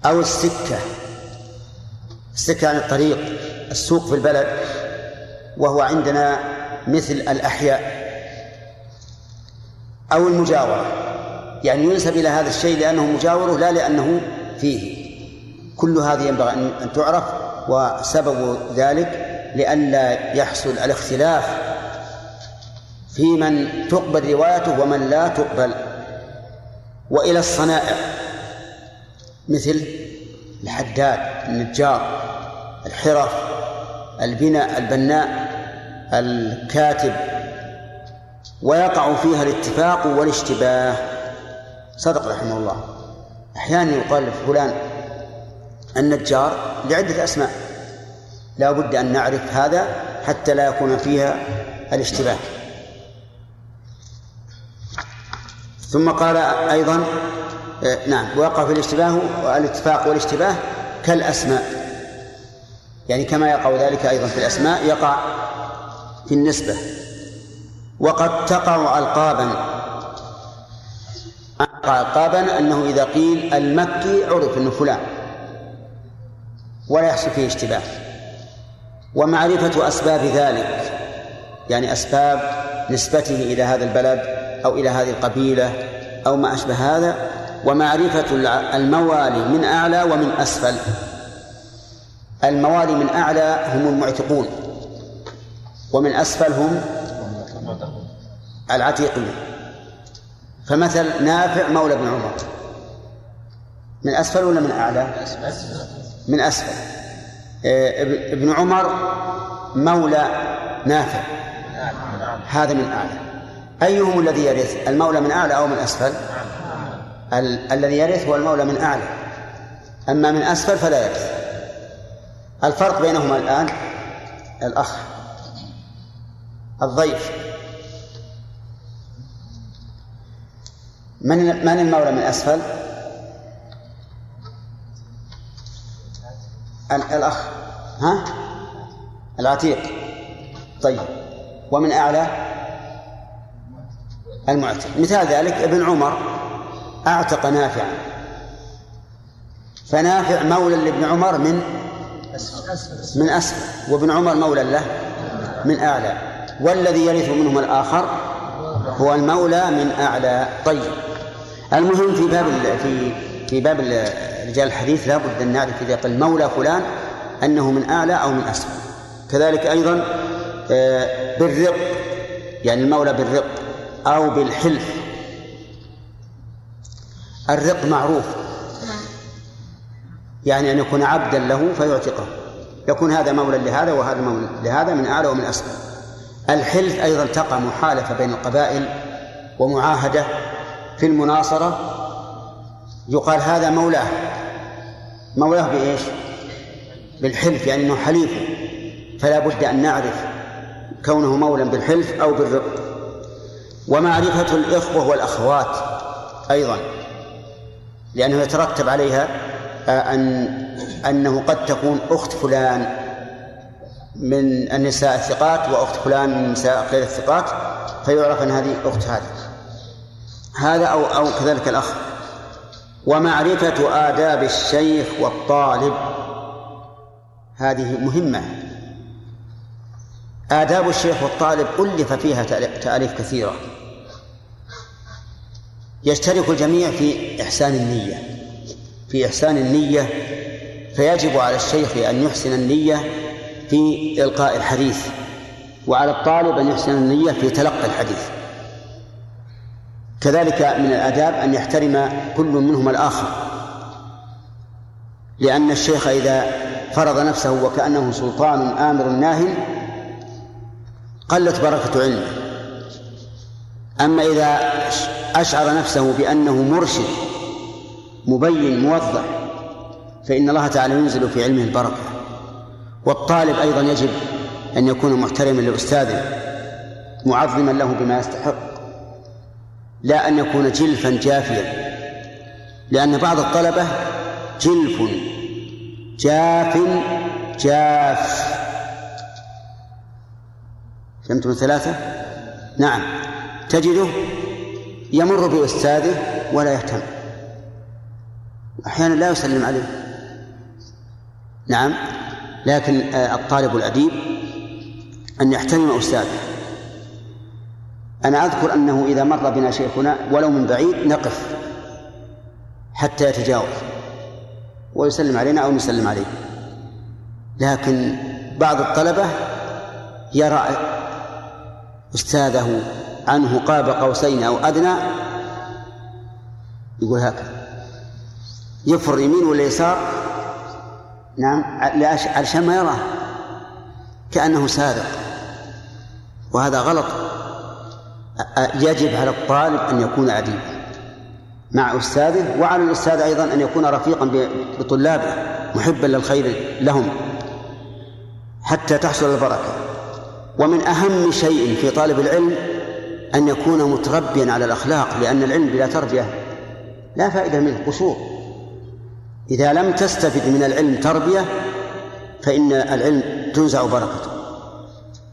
أو السكة. السكة عن الطريق السوق في البلد وهو عندنا مثل الأحياء. أو المجاورة. يعني ينسب إلى هذا الشيء لأنه مجاورة لا لأنه فيه. كل هذه ينبغي أن تعرف وسبب ذلك لئلا يحصل الاختلاف في من تقبل روايته ومن لا تقبل. وإلى الصنائع مثل الحداد النجار الحرف البناء البناء الكاتب. ويقع فيها الاتفاق والاشتباه. صدق رحمه الله. أحيانا يقال فلان النجار لعدة أسماء. لا بد أن نعرف هذا حتى لا يكون فيها الاشتباه. ثم قال أيضا آه، نعم ويقع في الاشتباه والاتفاق والاشتباه كالأسماء. يعني كما يقع ذلك أيضا في الأسماء يقع في النسبة. وقد تقع ألقابا. تقع ألقابا أنه إذا قيل المكي عرف أنه فلان ولا يحصل فيه اشتباه. ومعرفة أسباب ذلك يعني أسباب نسبته إلى هذا البلد أو إلى هذه القبيلة أو ما أشبه هذا ومعرفة الموالي من أعلى ومن أسفل. الموالي من أعلى هم المعتقون ومن أسفل هم العتيقين فمثل نافع مولى ابن عمر. من أسفل ولا من أعلى؟ من أسفل. آه، ابن عمر مولى نافع. هذا من أعلى. أيهم الذي يرث؟ المولى من أعلى أو من أسفل؟ ال- الذي يرث هو المولى من أعلى. أما من أسفل فلا يرث. الفرق بينهما الآن الأخ. الضيف. من من المولى من أسفل؟ الأخ ها؟ العتيق. طيب. ومن أعلى؟ المعتق. مثال ذلك ابن عمر. أعتق نافعا فنافع مولى لابن عمر من؟ من أسفل. وابن عمر مولى له؟ من أعلى. والذي يرث منهما الآخر هو المولى من أعلى. طيب. المهم في باب في في باب رجال الحديث لا بد أن نعرف إذا قال مولى فلان أنه من أعلى أو من أسفل كذلك أيضا آه، بالرق يعني المولى بالرق أو بالحلف. الرق معروف. يعني أن يكون عبدا له فيعتقه. يكون هذا مولى لهذا وهذا مولى لهذا من أعلى ومن أسفل الحلف أيضا تقع محالفة بين القبائل ومعاهدة في المناصرة يقال هذا مولاه. مولاه بإيش؟ بالحلف يعني أنه حليف فلا بد أن نعرف كونه مولا بالحلف أو بالرق. ومعرفة الإخوة والأخوات أيضا. لأنه يترتب عليها آه، أن أنه قد تكون أخت فلان من النساء الثقات وأخت فلان من النساء غير الثقات فيعرف أن هذه أخت هذه. هذا أو أو كذلك الأخ. ومعرفة آداب الشيخ والطالب. هذه مهمة. آداب الشيخ والطالب ألف فيها تأليف كثيرة. يشترك الجميع في إحسان النية. في إحسان النية فيجب على الشيخ أن يحسن النية في إلقاء الحديث وعلى الطالب أن يحسن النية في تلقي الحديث. كذلك من الآداب أن يحترم كل منهما الآخر. لأن الشيخ إذا فرض نفسه وكأنه سلطان آمر ناهٍ قلت بركة علمه. أما إذا أشعر نفسه بأنه مرشد مبين موضح فإن الله تعالى ينزل في علمه البركة. والطالب أيضا يجب أن يكون محترما لأستاذه معظما له بما يستحق. لا أن يكون جلفا جافيا. لأن بعض الطلبة جلف جاف جاف. فهمتم الثلاثة؟ نعم. تجده يمر بأستاذه ولا يهتم. أحيانا لا يسلم عليه. نعم. لكن آه، الطالب الأديب أن يحترم أستاذه. أنا أذكر أنه إذا مر بنا شيخنا ولو من بعيد نقف حتى يتجاوز ويسلم علينا أو نسلم عليه. لكن بعض الطلبة يرى أستاذه عنه قاب قوسين أو أدنى يقول هكذا. يفر يمين ولا يسار؟ نعم علشان ما يراه كأنه سارق. وهذا غلط. يجب على الطالب أن يكون أديبا مع أستاذه وعلى الأستاذ أيضا أن يكون رفيقا بطلابه محبا للخير لهم حتى تحصل البركة. ومن أهم شيء في طالب العلم أن يكون متربيا على الأخلاق لأن العلم بلا تربية لا فائدة منه قصور. إذا لم تستفد من العلم تربية فإن العلم تنزع بركته.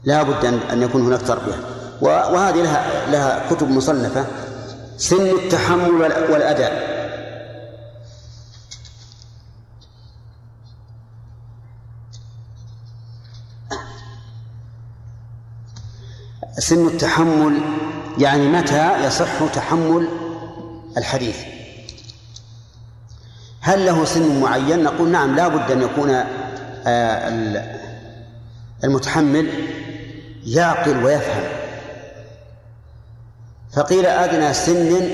لا بد أن يكون هناك تربية. وهذه لها لها كتب مصنفة. سن التحمل والأداء. سن التحمل يعني متى يصح تحمل الحديث؟ هل له سن معين؟ نقول نعم لا بد أن يكون آه، المتحمل يعقل ويفهم. فقيل أدنى سن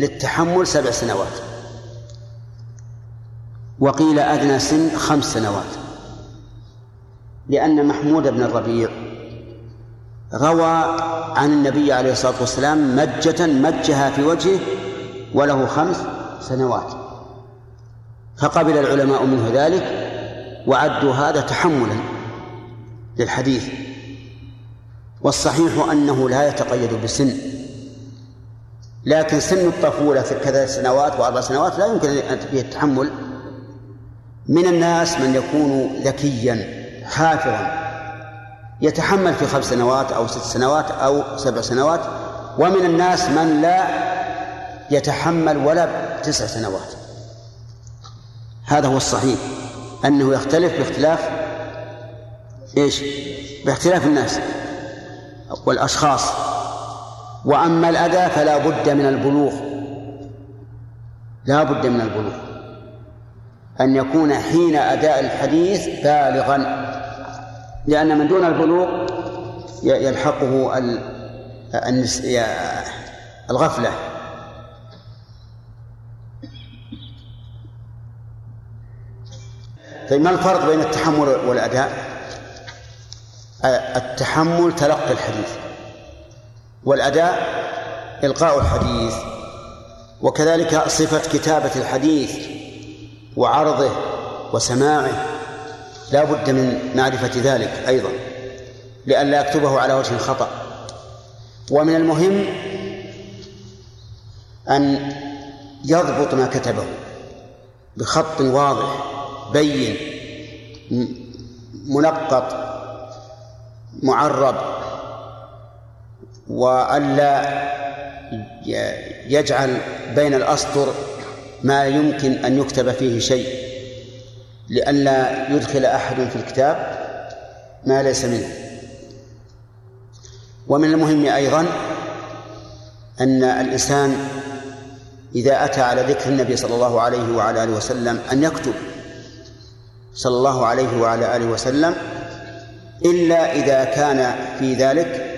للتحمل سبع سنوات. وقيل أدنى سن خمس سنوات. لأن محمود بن الربيع روى عن النبي عليه الصلاة والسلام مجة مجها في وجهه وله خمس سنوات. فقبل العلماء منه ذلك وعدوا هذا تحملا للحديث. والصحيح أنه لا يتقيد بسن. لكن سن الطفولة في كذا سنوات وأربع سنوات لا يمكن أن فيه التحمل. من الناس من يكون ذكيا حافظا يتحمل في خمس سنوات أو ست سنوات أو سبع سنوات ومن الناس من لا يتحمل ولا تسع سنوات. هذا هو الصحيح. أنه يختلف باختلاف إيش؟ باختلاف الناس والأشخاص. وأما الأذى فلا بد من البلوغ. لا بد من البلوغ. أن يكون حين أداء الحديث بالغا. لأن من دون البلوغ يلحقه الغفلة. طيب ما الفرق بين التحمل والأداء؟ التحمل تلقي الحديث. والأداء إلقاء الحديث وكذلك صفة كتابة الحديث وعرضه وسماعه لا بد من معرفة ذلك أيضا لئلا يكتبه على وجه خطأ. ومن المهم أن يضبط ما كتبه بخط واضح بين منقط معرب وألا يجعل بين الأسطر ما يمكن أن يكتب فيه شيء لئلا يدخل أحد في الكتاب ما ليس منه. ومن المهم أيضا أن الإنسان إذا أتى على ذكر النبي صلى الله عليه وعلى آله وسلم أن يكتب صلى الله عليه وعلى آله وسلم إلا إذا كان في ذلك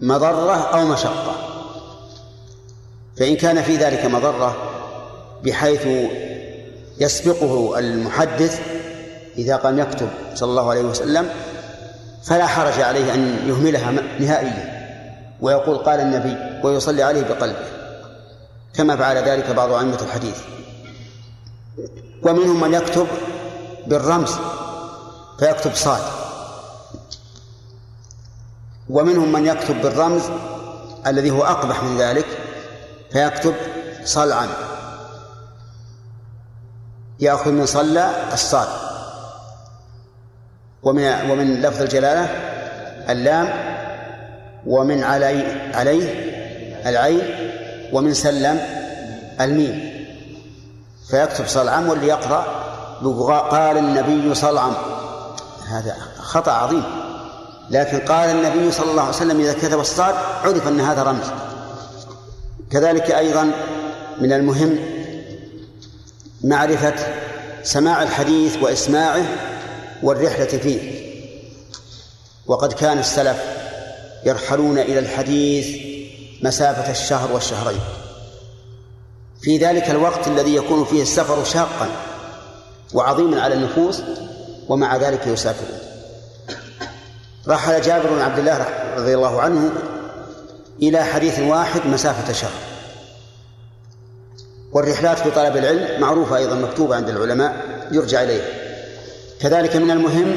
مضرة أو مشقة. فإن كان في ذلك مضرة بحيث يسبقه المحدث إذا قام يكتب صلى الله عليه وسلم فلا حرج عليه أن يهملها نهائيا ويقول قال النبي ويصلي عليه بقلبه كما فعل ذلك بعض أئمة الحديث. ومنهم من يكتب بالرمز فيكتب صاد. ومنهم من يكتب بالرمز الذي هو أقبح من ذلك فيكتب صلعا. يأخذ من صلى الصاد. ومن ومن لفظ الجلالة اللام ومن علي عليه العين ومن سلم الميم. فيكتب صلعم واللي يقرأ قال النبي صلعم هذا خطأ عظيم. لكن قال النبي صلى الله عليه وسلم إذا كتب الصاد عرف أن هذا رمز. كذلك أيضا من المهم معرفة سماع الحديث وإسماعه والرحلة فيه. وقد كان السلف يرحلون إلى الحديث مسافة الشهر والشهرين. في ذلك الوقت الذي يكون فيه السفر شاقا وعظيما على النفوس ومع ذلك يسافرون. رحل جابر بن عبد الله رضي الله عنه إلى حديث واحد مسافة شهر. والرحلات في طلب العلم معروفة أيضا مكتوبة عند العلماء يرجع إليه. كذلك من المهم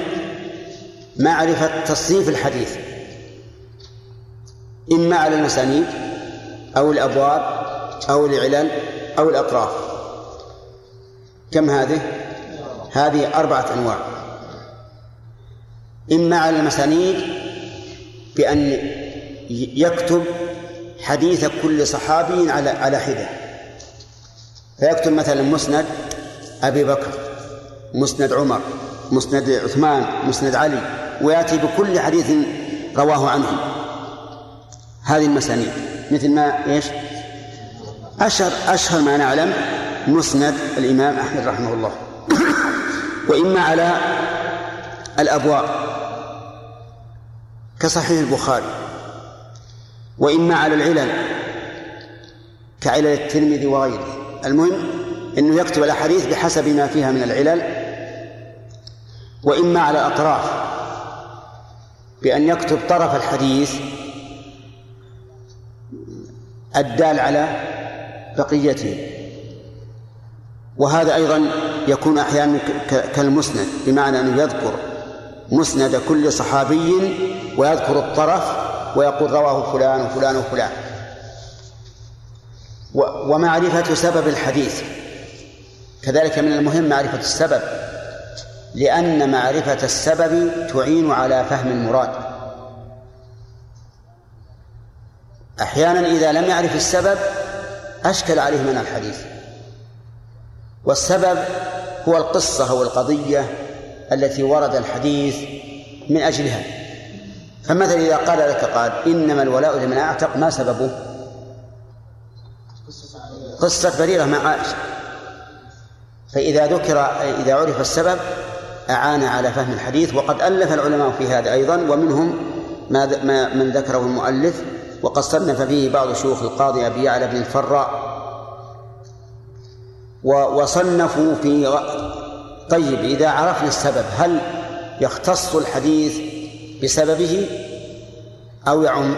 معرفة تصنيف الحديث إما على المسانيد أو الأبواب أو العلل أو الأطراف. كم هذه؟ هذه أربعة أنواع. إما على المسانيد بأن يكتب حديث كل صحابي على على حدة. فيكتب مثلا مسند أبي بكر مسند عمر مسند عثمان مسند علي ويأتي بكل حديث رواه عنه هذه المسانيد. مثل ما إيش؟ أشهر أشهر ما نعلم مسند الإمام أحمد رحمه الله. وإما على الأبواب كصحيح البخاري وإما على العلل كعلل الترمذي وغيره. المهم أنه يكتب الأحاديث بحسب ما فيها من العلل وإما على الأطراف بأن يكتب طرف الحديث الدال على بقيته. وهذا أيضا يكون أحيانا كالمسند بمعنى أنه يذكر مسند كل صحابي ويذكر الطرف ويقول رواه فلان وفلان وفلان. ومعرفة سبب الحديث. كذلك من المهم معرفة السبب. لأن معرفة السبب تعين على فهم المراد. أحيانا إذا لم يعرف السبب أشكل عليه من الحديث. والسبب هو القصة أو القضية التي ورد الحديث من أجلها. فمثلا إذا قال لك قال إنما الولاء لمن أعتق ما سببه. قصة بريرة مع عائشة. فإذا ذكر إذا عرف السبب أعان على فهم الحديث وقد ألف العلماء في هذا أيضا ومنهم ما من ذكره المؤلف وقد صنف فيه بعض شيوخ القاضي أبي يعلى بن الفراء. وصنفوا في طيب إذا عرفنا السبب هل يختص الحديث بسببه أو يعم؟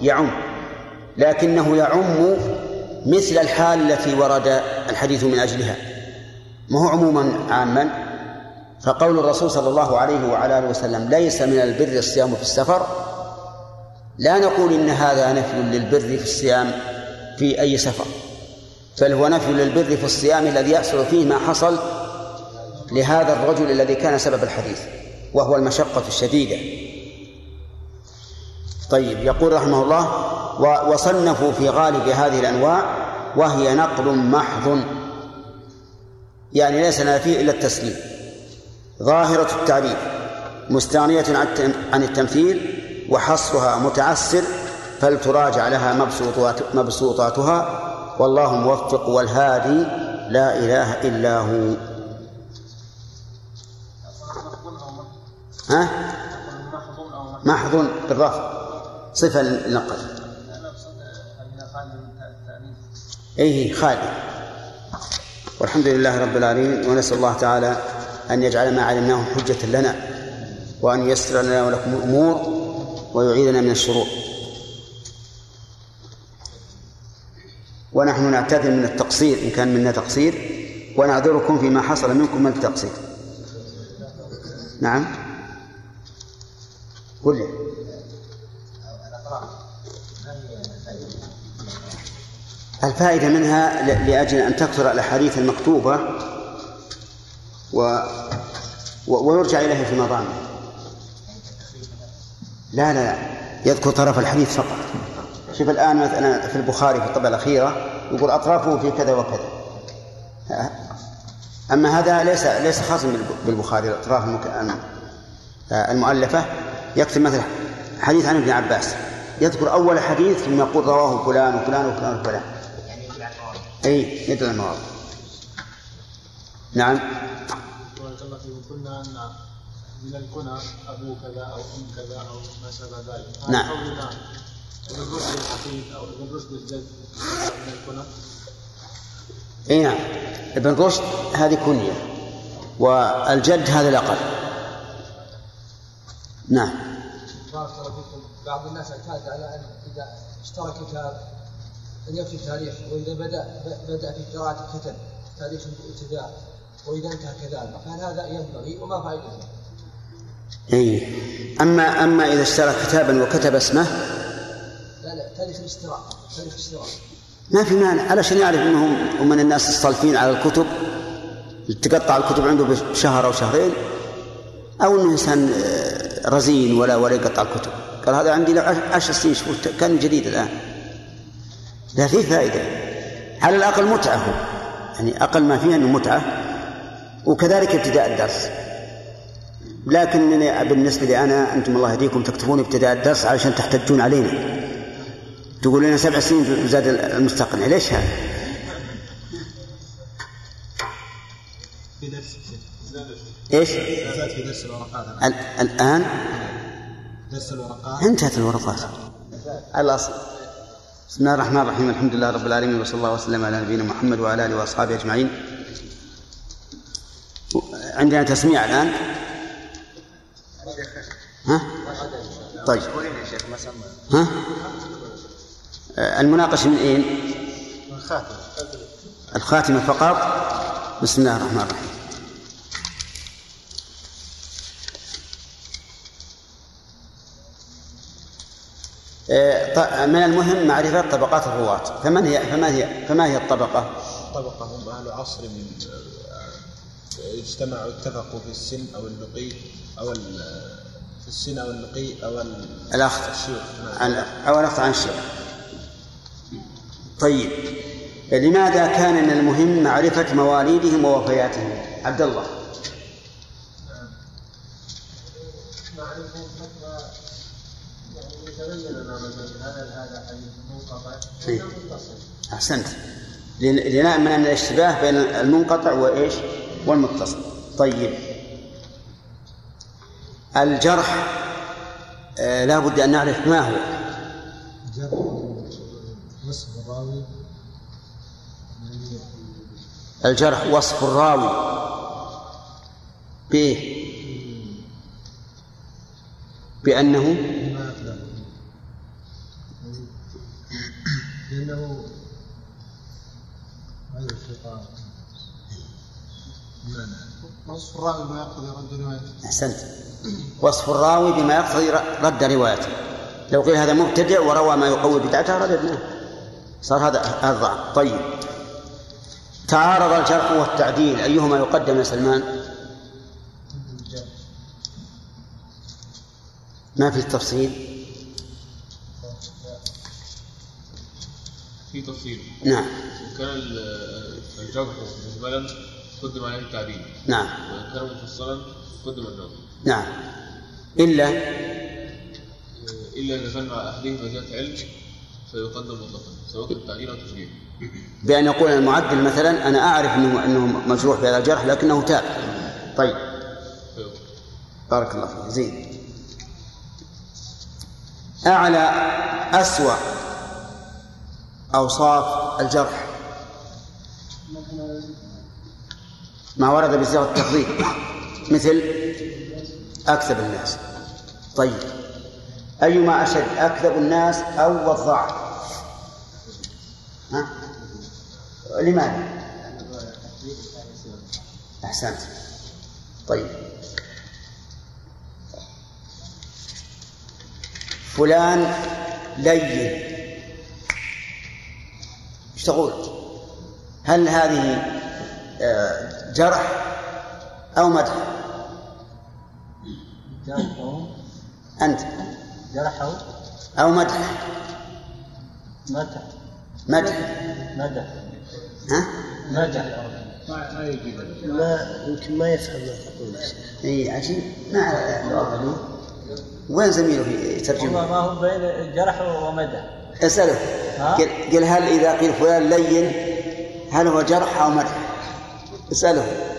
يعم. لكنه يعم مثل الحال التي ورد الحديث من أجلها. ما هو عموما عاما؟ فقول الرسول صلى الله عليه وعلى آله وسلم ليس من البر الصيام في السفر. لا نقول إن هذا نفي للبر في الصيام في أي سفر بل هو نفي للبر في الصيام الذي يحصل فيه ما حصل لهذا الرجل الذي كان سبب الحديث وهو المشقة الشديدة. طيب يقول رحمه الله وصنفوا في غالب هذه الأنواع وهي نقل محض. يعني ليس لنا فيه إلا التسليم. ظاهرة التعريف مستغنية عن التمثيل وحصرها متعسر فلتراجع لها مبسوطات مبسوطاتها والله موفق والهادي لا إله إلا هو. ها؟ محض بالرفع صفة للنقل. أي خالي والحمد لله رب العالمين ونسأل الله تعالى أن يجعل ما علمناه حجة لنا وأن ييسر لنا ولكم الأمور ويعيذنا من الشرور. ونحن نعتذر من التقصير إن كان منا تقصير ونعذركم فيما حصل منكم من التقصير. نعم. قل لي. الفائدة منها لأجل أن تكثر الأحاديث المكتوبة و ويرجع إليها في مضامه لا لا يذكر طرف الحديث فقط. شوف الآن مثلا في البخاري في الطبعة الأخيرة يقول أطرافه في كذا وكذا. أما هذا ليس ليس خاصا بالبخاري الأطراف المؤلفة. يكتب مثلا حديث عن ابن عباس يذكر أول حديث ثم يقول رواه فلان وفلان وفلان وفلان. أي يدل المواضع نعم. بارك الله فيكم قلنا أن من الكنى أبو كذا أو أم كذا أو ما شابه ذلك. نعم. قولنا ابن رشد الحفيد أو ابن رشد الجد من الكنى. اي نعم. ابن رشد هذه كنية والجد هذا الأقل نعم. بارك الله فيكم. بعض الناس اعتاد على ان إذا اشترى كتاب أن يكتب تاريخ وإذا بدا بدأ في قراءة الكتب تاريخ الابتداء وإذا انتهى كذلك. فهل هذا ينبغي؟ وما فائدته؟ اي اما أما إذا اشترى كتابا وكتب اسمه؟ لا لا تاريخ الاشتراء تاريخ الاشتراء ما في مانع. علشان يعرف انهم هم من الناس الصالفين على الكتب تقطع الكتب عنده بشهر أو شهرين أو إنه إنسان آه، رزين ولا ولا يقطع الكتب. قال هذا عندي له عش- عشر سنين كان جديد الآن. لا فيه فائدة. على الأقل متعة هو. يعني أقل ما فيه أنه متعة. وكذلك ابتداء الدرس. لكن بالنسبة لي أنا أنتم الله يهديكم تكتبون ابتداء الدرس علشان تحتجون علينا. تقول لنا سبع سنين زاد المستقنع ليش هذا؟ في درس إيش؟ الآن؟ درس الورقات. انتهت الورقات. الأصل. بسم الله الرحمن الرحيم. الحمد لله رب العالمين وصلى الله وسلم على نبينا محمد وعلى آله وأصحابه أجمعين. عندنا تسميع الآن؟ ها؟ طيب. ها؟ المناقشة من أين؟ الخاتم الخاتمة فقط. بسم الله الرحمن الرحيم. من المهم معرفة طبقات الرواة. فمن هي فما هي فما هي الطبقة؟ طبقة هم أهل عصر من آه، اجتمعوا اتفقوا في السن أو اللقي أو في السن أو اللقي أو ال- الأخذ. عن أو الأخذ عن الشيخ. طيب. لماذا كان من المهم معرفة مواليدهم ووفياتهم؟ عبد الله معرفة حتى هذا هذا حديث منقطع. ولا متصل أحسنت. لن- لنأمن من الاشتباه بين المنقطع وإيش؟ والمتصل. طيب. الجرح آه لا بد أن نعرف ما هو. جرح وصف الراوي. الجرح وصف الراوي. به. بأنه ما أقدر لأنه هذا الشيطان وصف الراوي ما يقتضي رد روايته. أحسنت. وصف الراوي بما يقتضي رد روايته. لو قيل هذا مبتدع وروى ما يقوي بدعته رددناه. صار هذا هذا ضعف طيب. تعارض الجرح والتعديل. أيهما يقدم يا سلمان؟ ما في تفصيل في تفصيل. نعم. كان ال- الجرح مجملا قدم عليه نعم. وإن كان مفصلا قدم النوم. نعم. إلا؟ إلا إذا كان مع أحدهما زيادة علم فيقدم مطلقا. سواء كان تعديل أو تجريح بأن يقول المعدل مثلا أنا أعرف أنه أنه مجروح بهذا الجرح لكنه تاب. طيب. بارك الله فيك. زين. أعلى أسوأ أوصاف الجرح. ما ورد بصيغة التفضيل. مثل أكذب الناس. طيب. أيما أشد أكذب الناس أو وضاع ها؟ لماذا؟ أحسنت. طيب. فلان لين. إيش تقول؟ هل هذه آه، جرح أو مدح؟ جرحه أنت جرحه أو مدح؟ مدح مدح مدح ها؟ مدح ما يمكن ما يفهم ما تقول إي عجيب ما له. وين زميله يترجم؟ ما هو بين جرح ومدح اسأله ها؟ قل قل هل إذا قيل فلان لين هل هو جرح أو مدح؟ اسأله.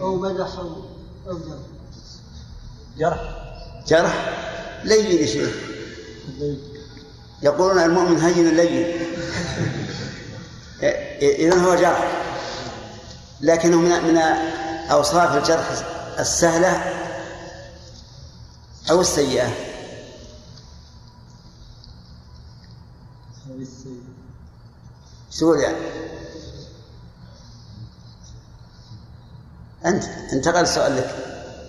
أو مدح أو جرح. جرح؟ لين يا شيخ. يقولون المؤمن هين لين. إذا هو جرح. لكنه من من أوصاف الجرح السهلة أو السيئة. سؤال يعني. أنت انتقل السؤال لك.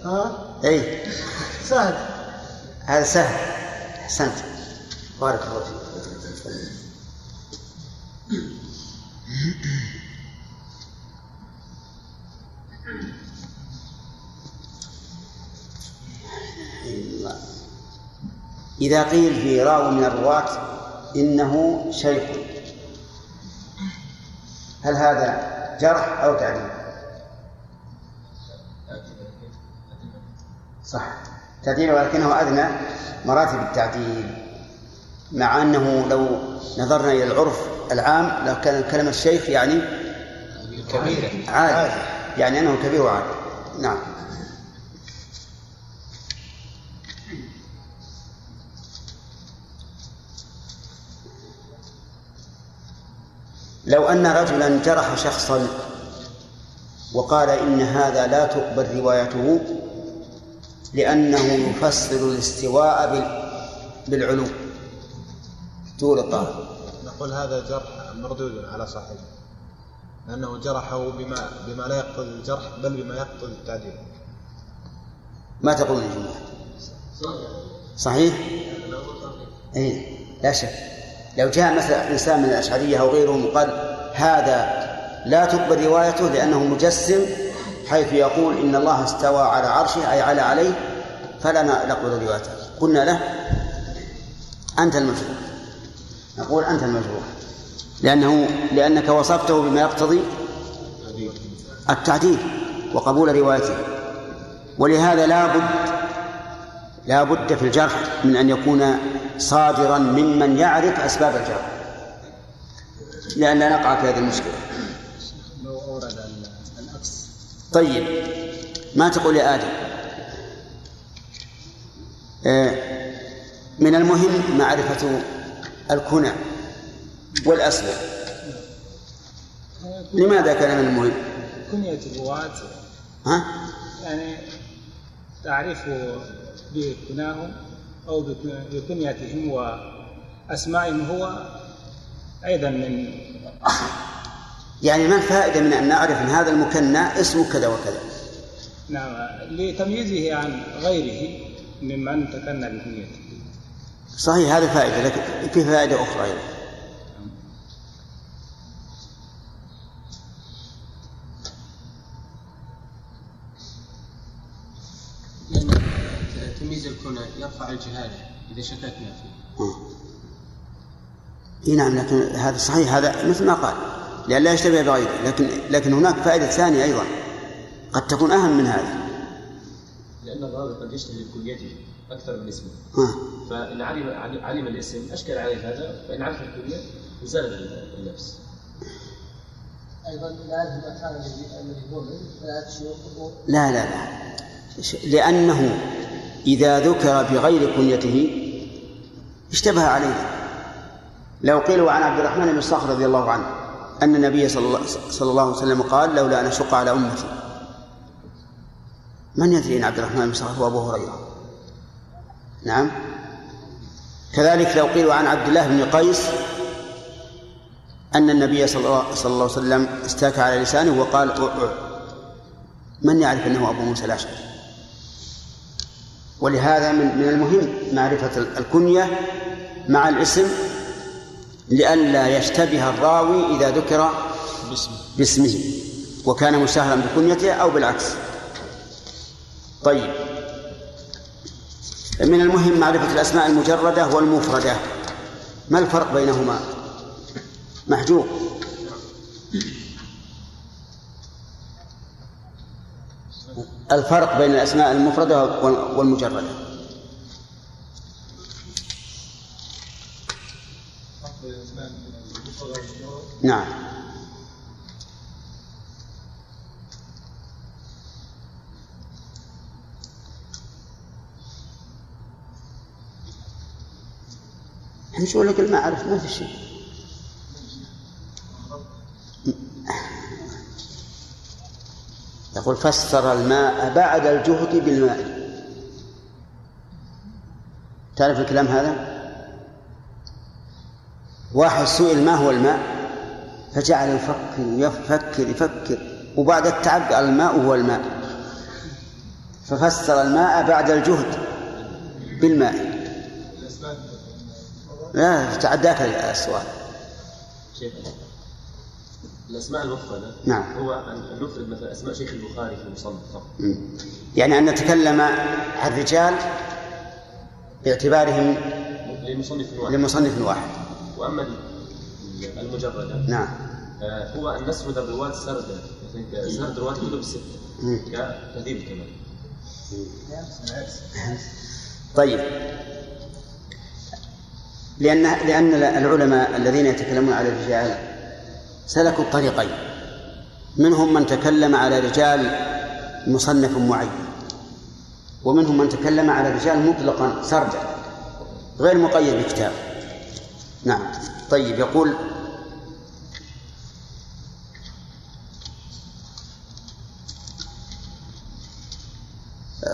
ها؟ أي. سهل. هذا سهل. أحسنت. بارك الله فيك. إذا قيل في راو من الرواة إنه شيخ. هل هذا جرح أو تعديل؟ صح. تعديل ولكنه أدنى مراتب التعديل مع أنه لو نظرنا إلى العرف العام لو كان كلمة الشيخ يعني كبير عادي يعني أنه كبير وعادي. نعم. لو أن رجلا جرح شخصا وقال إن هذا لا تقبل روايته لأنه يفسر الاستواء بال- بالعلو. طول الطاهر. نقول هذا جرح مردود على صاحبه لأنه جرحه بما بما لا يقتضي الجرح بل بما يقتضي التعديل. ما تقولون يا جماعة؟ صحيح؟ اي لا شك. لو جاء مثلا إنسان من الأشعرية أو غيرهم وقال هذا لا تقبل روايته لأنه مجسم حيث يقول إن الله استوى على عرشه أي على عليه فلا نقبل روايته. قلنا له أنت المجروح. نقول أنت المجروح. لأنه لأنك وصفته بما يقتضي التعديل وقبول روايته. ولهذا لا بد لا بد في الجرح من أن يكون صادرا ممن يعرف أسباب الجرح. لأن لا نقع في هذه المشكلة. لو أورد العكس طيب ما تقول يا آدم؟ آه، من المهم معرفة الكنى والأسباب. لماذا كان من المهم؟ كنية الرواة. ها؟ يعني تعريفه بكناهم أو بك- بكنيتهم وأسمائهم هو أيضا من يعني ما الفائدة من أن نعرف أن هذا المكنى اسمه كذا وكذا؟ نعم لتمييزه عن غيره ممن تكنى بكنيته صحيح هذا فائدة لكن في فائدة أخرى أيضا لأن الكنى يرفع الجهالة إذا شككنا فيه. إي نعم لكن هذا صحيح هذا مثل ما قال لأن لا يشتبه بغيره لكن لكن هناك فائدة ثانية أيضا قد تكون أهم من هذا. لأن الراوي قد يشتهي بكليته أكثر من اسمه. ها. فإن علم علم الاسم أشكل عليه هذا فإن عرف الكلية زال اللبس أيضا لا يعرف المكان الذي هو منه لا لا لا لا. ش- لأنه إذا ذكر بغير كنيته اشتبه عليه. لو قيل عن عبد الرحمن بن صخر رضي الله عنه أن النبي صلى الله, صلى الله عليه وسلم قال لولا أن أشق على أمتي. من يدري أن عبد الرحمن بن صخر هو أبو هريرة؟ نعم. كذلك لو قيل عن عبد الله بن قيس أن النبي صلى الله, عليه وسلم استاك على لسانه وقال من يعرف أنه أبو موسى الأشعري؟ ولهذا من من المهم معرفة الكنية مع الاسم لئلا يشتبه الراوي إذا ذكر باسمه. وكان مشتهرا بكنيته أو بالعكس. طيب. من المهم معرفة الأسماء المجردة والمفردة. ما الفرق بينهما؟ محجوب. الفرق بين الأسماء المفردة والمجردة. نعم. أقول لك ما ما في شيء. يقول فسر الماء بعد الجهد بالماء. تعرف الكلام هذا؟ واحد سئل ما هو الماء؟ فجعل يفكر يفكر يفكر وبعد التعب قال الماء هو الماء. ففسر الماء بعد الجهد بالماء. لا تعداك السؤال. شيخ الأسماء المفردة نعم. هو أن نفرد مثلا أسماء شيخ البخاري في المصنف فقط. يعني أن نتكلم عن رجال باعتبارهم لمصنف واحد. لمصنف واحد. وأما المجردة. نعم. آه، هو أن نسرد الرواة سردا سرد رواة الكتب الستة. كتهذيب الكمال طيب. لأن لأن العلماء الذين يتكلمون على الرجال سلكوا طريقين منهم من تكلم على رجال مصنف معين ومنهم من تكلم على رجال مطلقا سردا غير مقيد بكتاب نعم. طيب يقول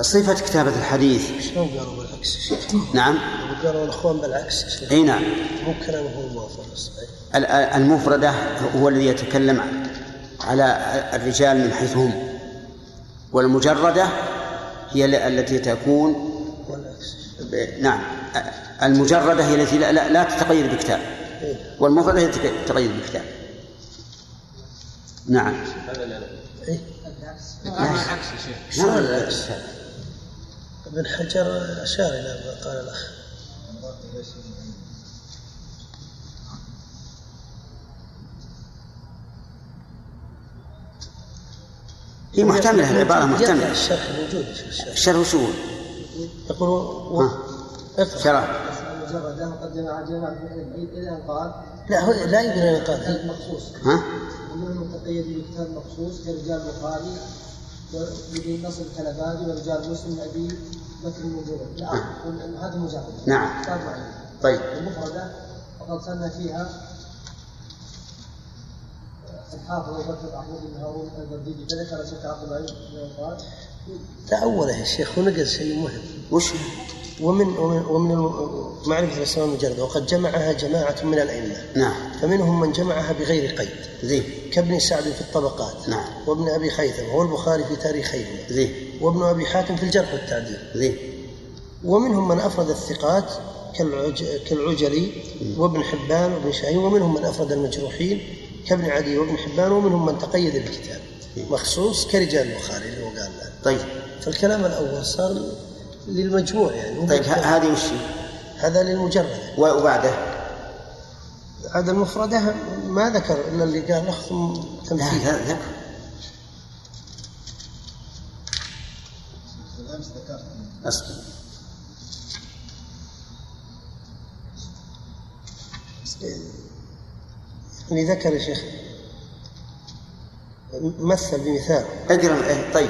صفة كتابة الحديث. بالعكس. يا شيخ؟ نعم. قالوا الإخوان بالعكس. شيخ إي نعم. مو كلامه هو الموافق المفردة هو الذي يتكلم على الرجال من حيث هم والمجردة هي ال- التي تكون نعم. المجردة هي التي لا, لا, لا تتقيد بكتاب. والمفردة هي التي تتقيد بكتاب. نعم. هذا لا لا إيه. العكس يا شيخ لا لا لا ابن حجر اشار إلى ما قال الأخ. هي محتملة العبارة محتملة. الشرح موجود الشرح. الشرح شو هو؟ يقول و- شرح مجرد قال لا هو لا يمكن أن يقال. مخصوص. ها؟ ومنهم متقيد بكتاب مخصوص كرجال البخاري وابن نصر الكلبادي ورجال مسلم أبي بكر بن جبل لا هذا مجرد. نعم. كتاب معين طيب. المفردة وقد سن فيها الحافظ أبو بكر محمود بن هارون فذكر شيخ عبد العزيز بن قال تأوله يا شيخ ونقل شيء مهم. وش؟ ومن ومن, ومن معرفة الأسماء المجردة وقد جمعها جماعة من الأئمة. نعم. فمنهم من جمعها بغير قيد. زين. كابن سعد في الطبقات. نعم. وابن أبي خيثم والبخاري في تاريخيهما. زين. وابن أبي حاتم في الجرح والتعديل. زين ومنهم من أفرد الثقات كالعج... كالعجلي وابن حبان وابن شاهين ومنهم من أفرد المجروحين كابن عدي وابن حبان ومنهم من تقيد بالكتاب. مخصوص كرجال البخاري اللي هو قال طيب. فالكلام الأول صار للمجموع يعني. طيب هذه وش؟ هذا للمجرد. وبعده؟ هذا المفردة ما ذكر؟ إلا اللي قال أخذ لا تمثيل. لا لا أصبر يعني ذكر يا شيخ مثل بمثال. اقرا إيه، طيب.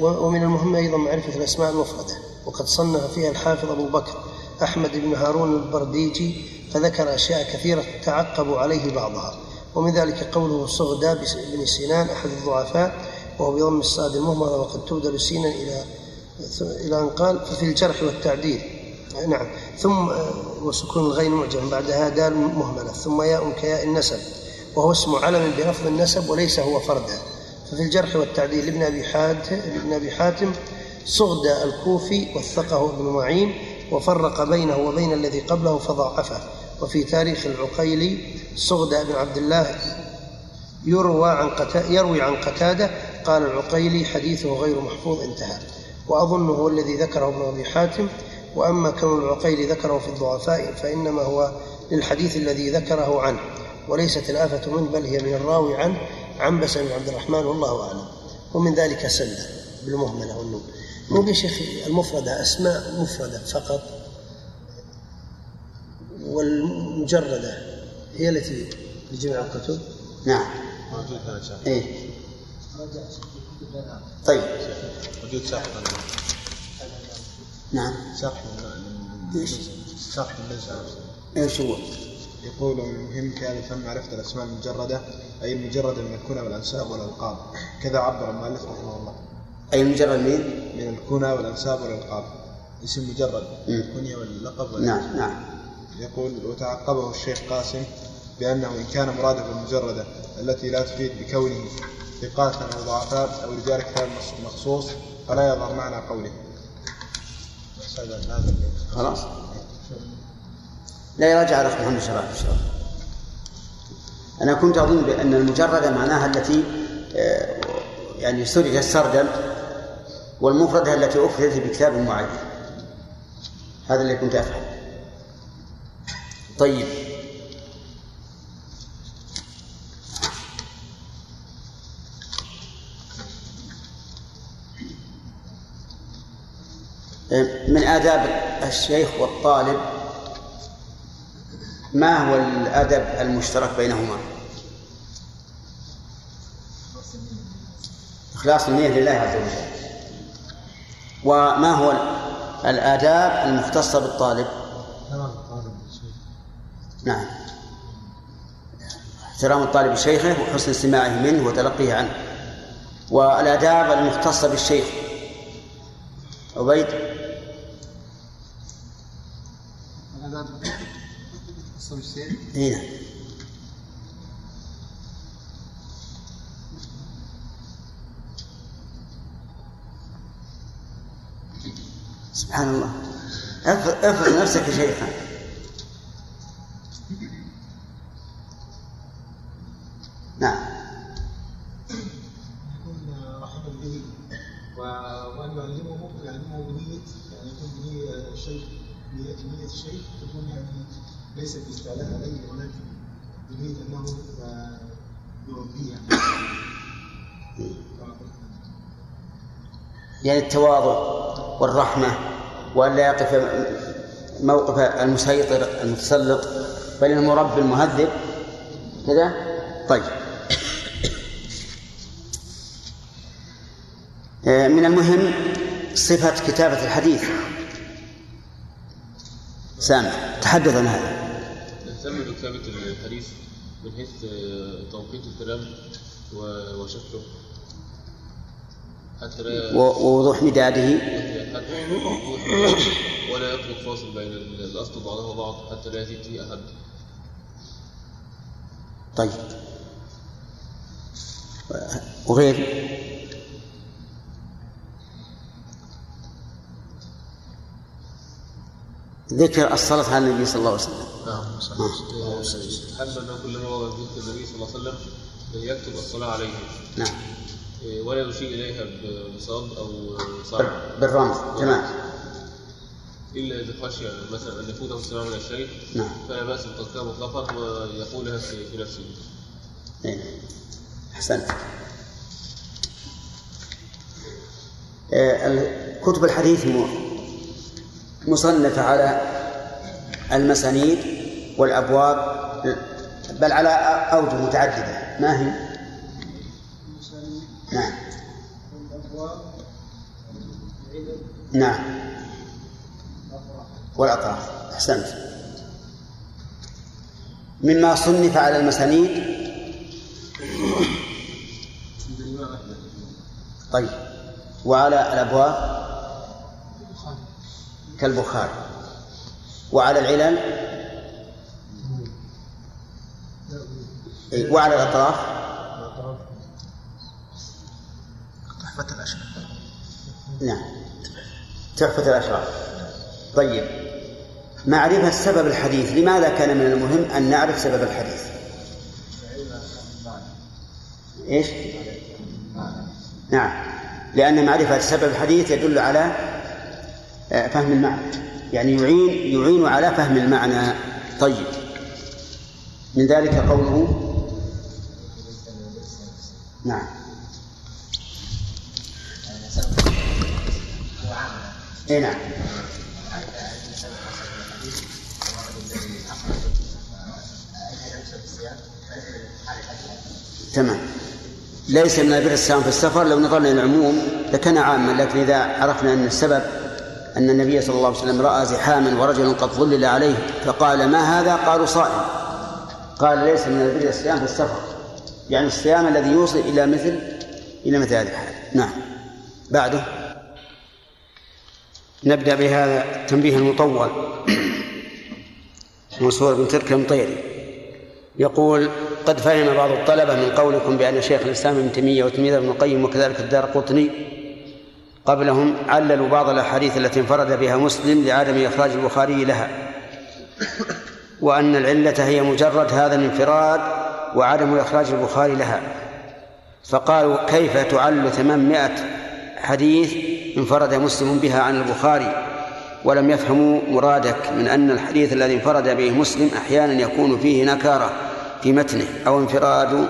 ومن المهم أيضا معرفة الأسماء المفردة وقد صنف فيها الحافظ أبو بكر أحمد بن هارون البرديجي فذكر أشياء كثيرة تعقب عليه بعضها. ومن ذلك قوله صغدى بس- بن سنان أحد الضعفاء وهو بضم الصاد المهملة وقد تبدل سينا إلى إلى أن قال ففي الجرح والتعديل. نعم. ثم وسكون الغين معجم بعدها دال مهملة. ثم ياء كياء النسب. وهو اسم علم بلفظ النسب وليس هو فردا ففي الجرح والتعديل لابن أبي حاتم لابن أبي حاتم صغد الكوفي وثقه ابن معين وفرق بينه وبين الذي قبله فضعفه وفي تاريخ العقيلي صغد بن عبد الله يروى عن. يروي عن قتادة قال العقيلي حديثه غير محفوظ انتهى. وأظنه هو الذي ذكره ابن أبي حاتم وأما كون العقيلي ذكره في الضعفاء فإنما هو للحديث الذي ذكره عنه وليست الآفة منه بل هي من الراوي عنه عنبس بن عبد الرحمن والله أعلم. ومن ذلك سلة بالمهملة والنون. مو يا شيخ المفردة أسماء مفردة فقط. والمجردة هي التي لجميع الكتب؟ نعم. موجود هذا شرح إيه. طيب. موجود شرح نعم. شرح من- من- شرح من نزهة إيش هو؟ يقول المهم هذا الفن معرفة الأسماء المجردة أي المجردة من الكنى والأنساب والألقاب. كذا عبر المؤلف رحمه الله. أي مجرد مين؟ من الكنى والأنساب والألقاب. اسم مجرد مم. الكنية واللقب والألقاب. نعم نعم. يقول وتعقبه الشيخ قاسم بأنه إن كان مراده بالمجردة التي لا تفيد بكونه. ثقات أو ضعفاء أو رجال كتاب مخصوص فلا يظهر معنى قوله. خلاص. لا يراجع على محمد شاء الله أنا كنت أظن بأن المجردة معناها التي آه، يعني سردت سردا والمفردة التي أفردت بكتاب معين. هذا اللي كنت أفهم. طيب. من آداب الشيخ والطالب ما هو الأدب المشترك بينهما؟ إخلاص النية لله عز وجل. وما هو الآداب المختصة بالطالب؟ نعم. احترام الطالب لشيخه وحسن استماعه منه وتلقيه عنه. والآداب المختصة بالشيخ. عبيد؟ الآداب المختصة بالشيخ نعم سبحان الله. افرض نفسك شيخا نعم. يكون رحيما به وأن يعلمه يعلمه بنية يعني يكون بنية الشيخ نية الشيخ تكون يعني ليست باستعلاء عليه ولكن بنية أنه يربيه يعني التواضع والرحمة وأن لا يقف موقف المسيطر المتسلط بل المربي المهذب. كذا؟ طيب. آه، من المهم صفة كتابة الحديث. سامع تحدث عن هذا. نهتم بكتابة الحديث من حيث توقيت الكلام وشكله. حتى لا ووضوح مداده. ولا يترك فاصل بين الأصل بعضها وبعض حتى لا يزيد فيه أحد. طيب. وغير ذكر الصلاة على النبي صلى الله عليه وسلم. نعم حتى أنه كلما وضع ذكر النبي صلى الله عليه وسلم يكتب الصلاة عليه. نعم. إيه، ولا يشير إليها بصاد أو صعب بالرمز. تمام. إلا إذا خشي مثلا أن يفوته السلام من الشيء نعم. فلا بأس بتركها مطلقا ويقولها في نفسه. نعم. أحسنت. ال- كتب الحديث مصنفة على المسانيد والأبواب بل على أوجه متعددة. ما هي؟ نعم. نعم. والأطراف. أحسنت. مما صنف على المسانيد. طيب. وعلى الأبواب؟ كالبخاري وعلى العلل؟ إيه، وعلى الأطراف؟ تحفة الأشراف نعم. تحفة الأشراف طيب. معرفة سبب الحديث. لماذا كان من المهم أن نعرف سبب الحديث؟ إيش؟ نعم. لأن معرفة سبب الحديث يدل على فهم المعنى. يعني يعين يعين على فهم المعنى. طيب. من ذلك قوله؟ نعم. اي نعم. تمام. ليس من البر الصيام في السفر لو نظرنا إلى العموم لكان عاما لكن إذا عرفنا أن السبب أن النبي صلى الله عليه وسلم رأى زحاما ورجل قد ظلل عليه فقال ما هذا؟ قالوا صائم. قال ليس من البر الصيام في السفر. يعني الصيام الذي يوصل إلى مثل إلى مثل هذه الحال. نعم. بعده. نبدأ بهذا التنبيه المطول. منصور بن ترك المطيري يقول قد فهم بعض الطلبة من قولكم بأن شيخ الإسلام ابن تيمية وتلميذه ابن القيم وكذلك الدار قطني قبلهم عللوا بعض الأحاديث التي انفرد بها مسلم لعدم إخراج البخاري لها. وأن العلة هي مجرد هذا الانفراد وعدم إخراج البخاري لها. فقالوا كيف تعل ثمانمائة حديث انفرد مسلم بها عن البخاري ولم يفهموا مرادك من أن الحديث الذي انفرد به مسلم أحيانا يكون فيه نكارة في متنه أو انفراد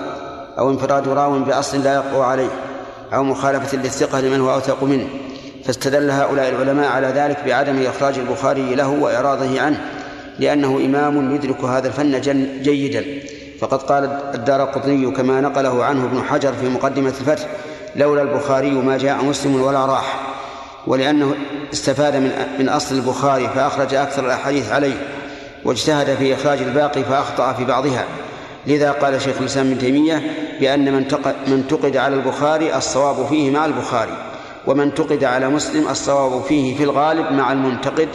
أو انفراد راو بأصل لا يقوى عليه. أو مخالفة للثقة لمن هو أوثق منه. فاستدل هؤلاء العلماء على ذلك بعدم إخراج البخاري له وإعراضه عنه لأنه إمام يدرك هذا الفن جيدا. فقد قال الدار قطني كما نقله عنه ابن حجر في مقدمة الفتح لولا البخاري ما جاء مسلم ولا راح ولأنه استفاد من من أصل البخاري فأخرج أكثر الأحاديث عليه واجتهد في إخراج الباقي فأخطأ في بعضها. لذا قال شيخ الإسلام ابن تيمية بأن من من انتقد على البخاري الصواب فيه مع البخاري ومن انتقد على مسلم الصواب فيه في الغالب مع المنتقد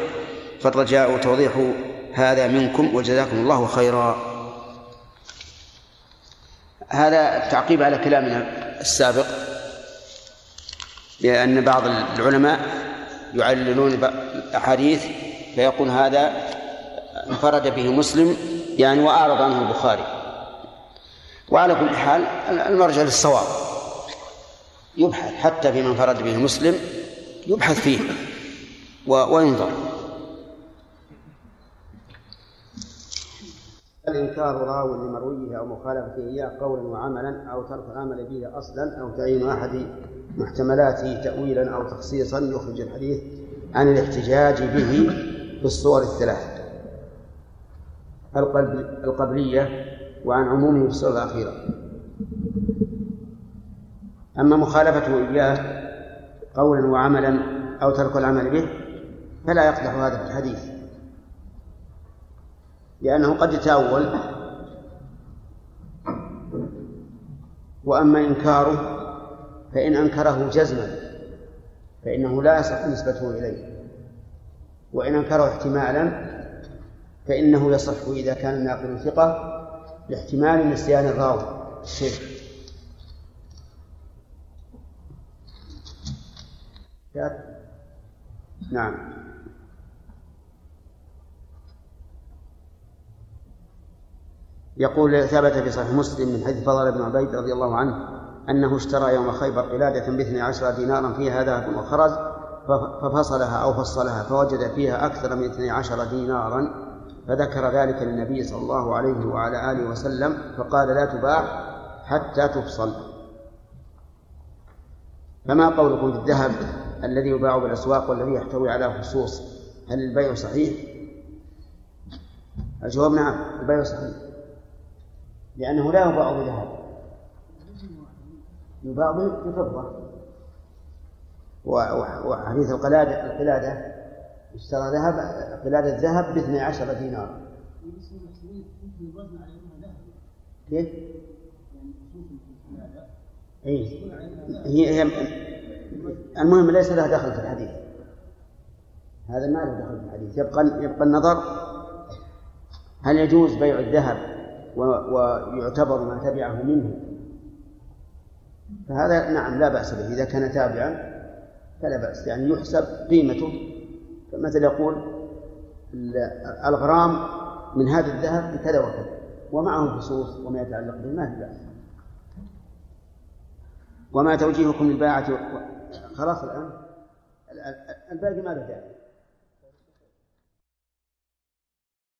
فالرجاء توضيح هذا منكم وجزاكم الله خيرا. هذا تعقيب على كلامنا السابق لأن بعض العلماء يعللون الأحاديث فيقول هذا انفرد به مسلم يعني وأعرض عنه البخاري. وعلى كل حال المرجع للصواب. يبحث حتى في من انفرد به مسلم يبحث فيه وينظر. الإنكار راو لمرويه أو مخالفته إياه قولا وعملا أو ترك العمل به أصلا أو تعيين أحد محتملاته تأويلا أو تخصيصا يخرج الحديث عن الاحتجاج به في الصور الثلاث القبلية وعن عمومه في الصور الأخيرة. أما مخالفته إياه قولا وعملا أو ترك العمل به فلا يقدح هذا في الحديث. لأنه قد يتأول وأما إنكاره فإن أنكره جزما فإنه لا يصح نسبته إليه. وإن أنكره احتمالا فإنه يصح إذا كان الناقل ثقة لاحتمال نسيان الراوي. الشيخ نعم. يقول ثبت في صحيح مسلم من حديث فضل بن عبيد رضي الله عنه أنه اشترى يوم خيبر قلادة باثني عشر دينارا فيها ذهب وخرز ففصلها أو فصلها فوجد فيها أكثر من اثني عشر دينارا. فذكر ذلك للنبي صلى الله عليه وعلى آله وسلم فقال لا تباع حتى تفصل. فما قولكم في الذهب الذي يباع بالأسواق والذي يحتوي على خصوص؟ هل البيع صحيح؟ الجواب نعم البيع صحيح. لأنه لا يباع بذهب. يباع بفضة. وحديث القلادة القلادة اشترى ذهب قلادة ذهب باثني عشر دينار. كيف؟ هي هي المهم ليس لها دخل في الحديث. هذا ما له دخل في الحديث. يبقى يبقى النظر هل يجوز بيع الذهب ويعتبر ما تبعه منه؟ فهذا نعم لا بأس به. إذا كان تابعا فلا بأس. يعني يحسب قيمته فمثل يقول الغرام من هذا الذهب بكذا وكذا ومعه فصوص وما يتعلق به ما في وما توجيهكم للباعة خلاص الآن. الباقي ما له داعي.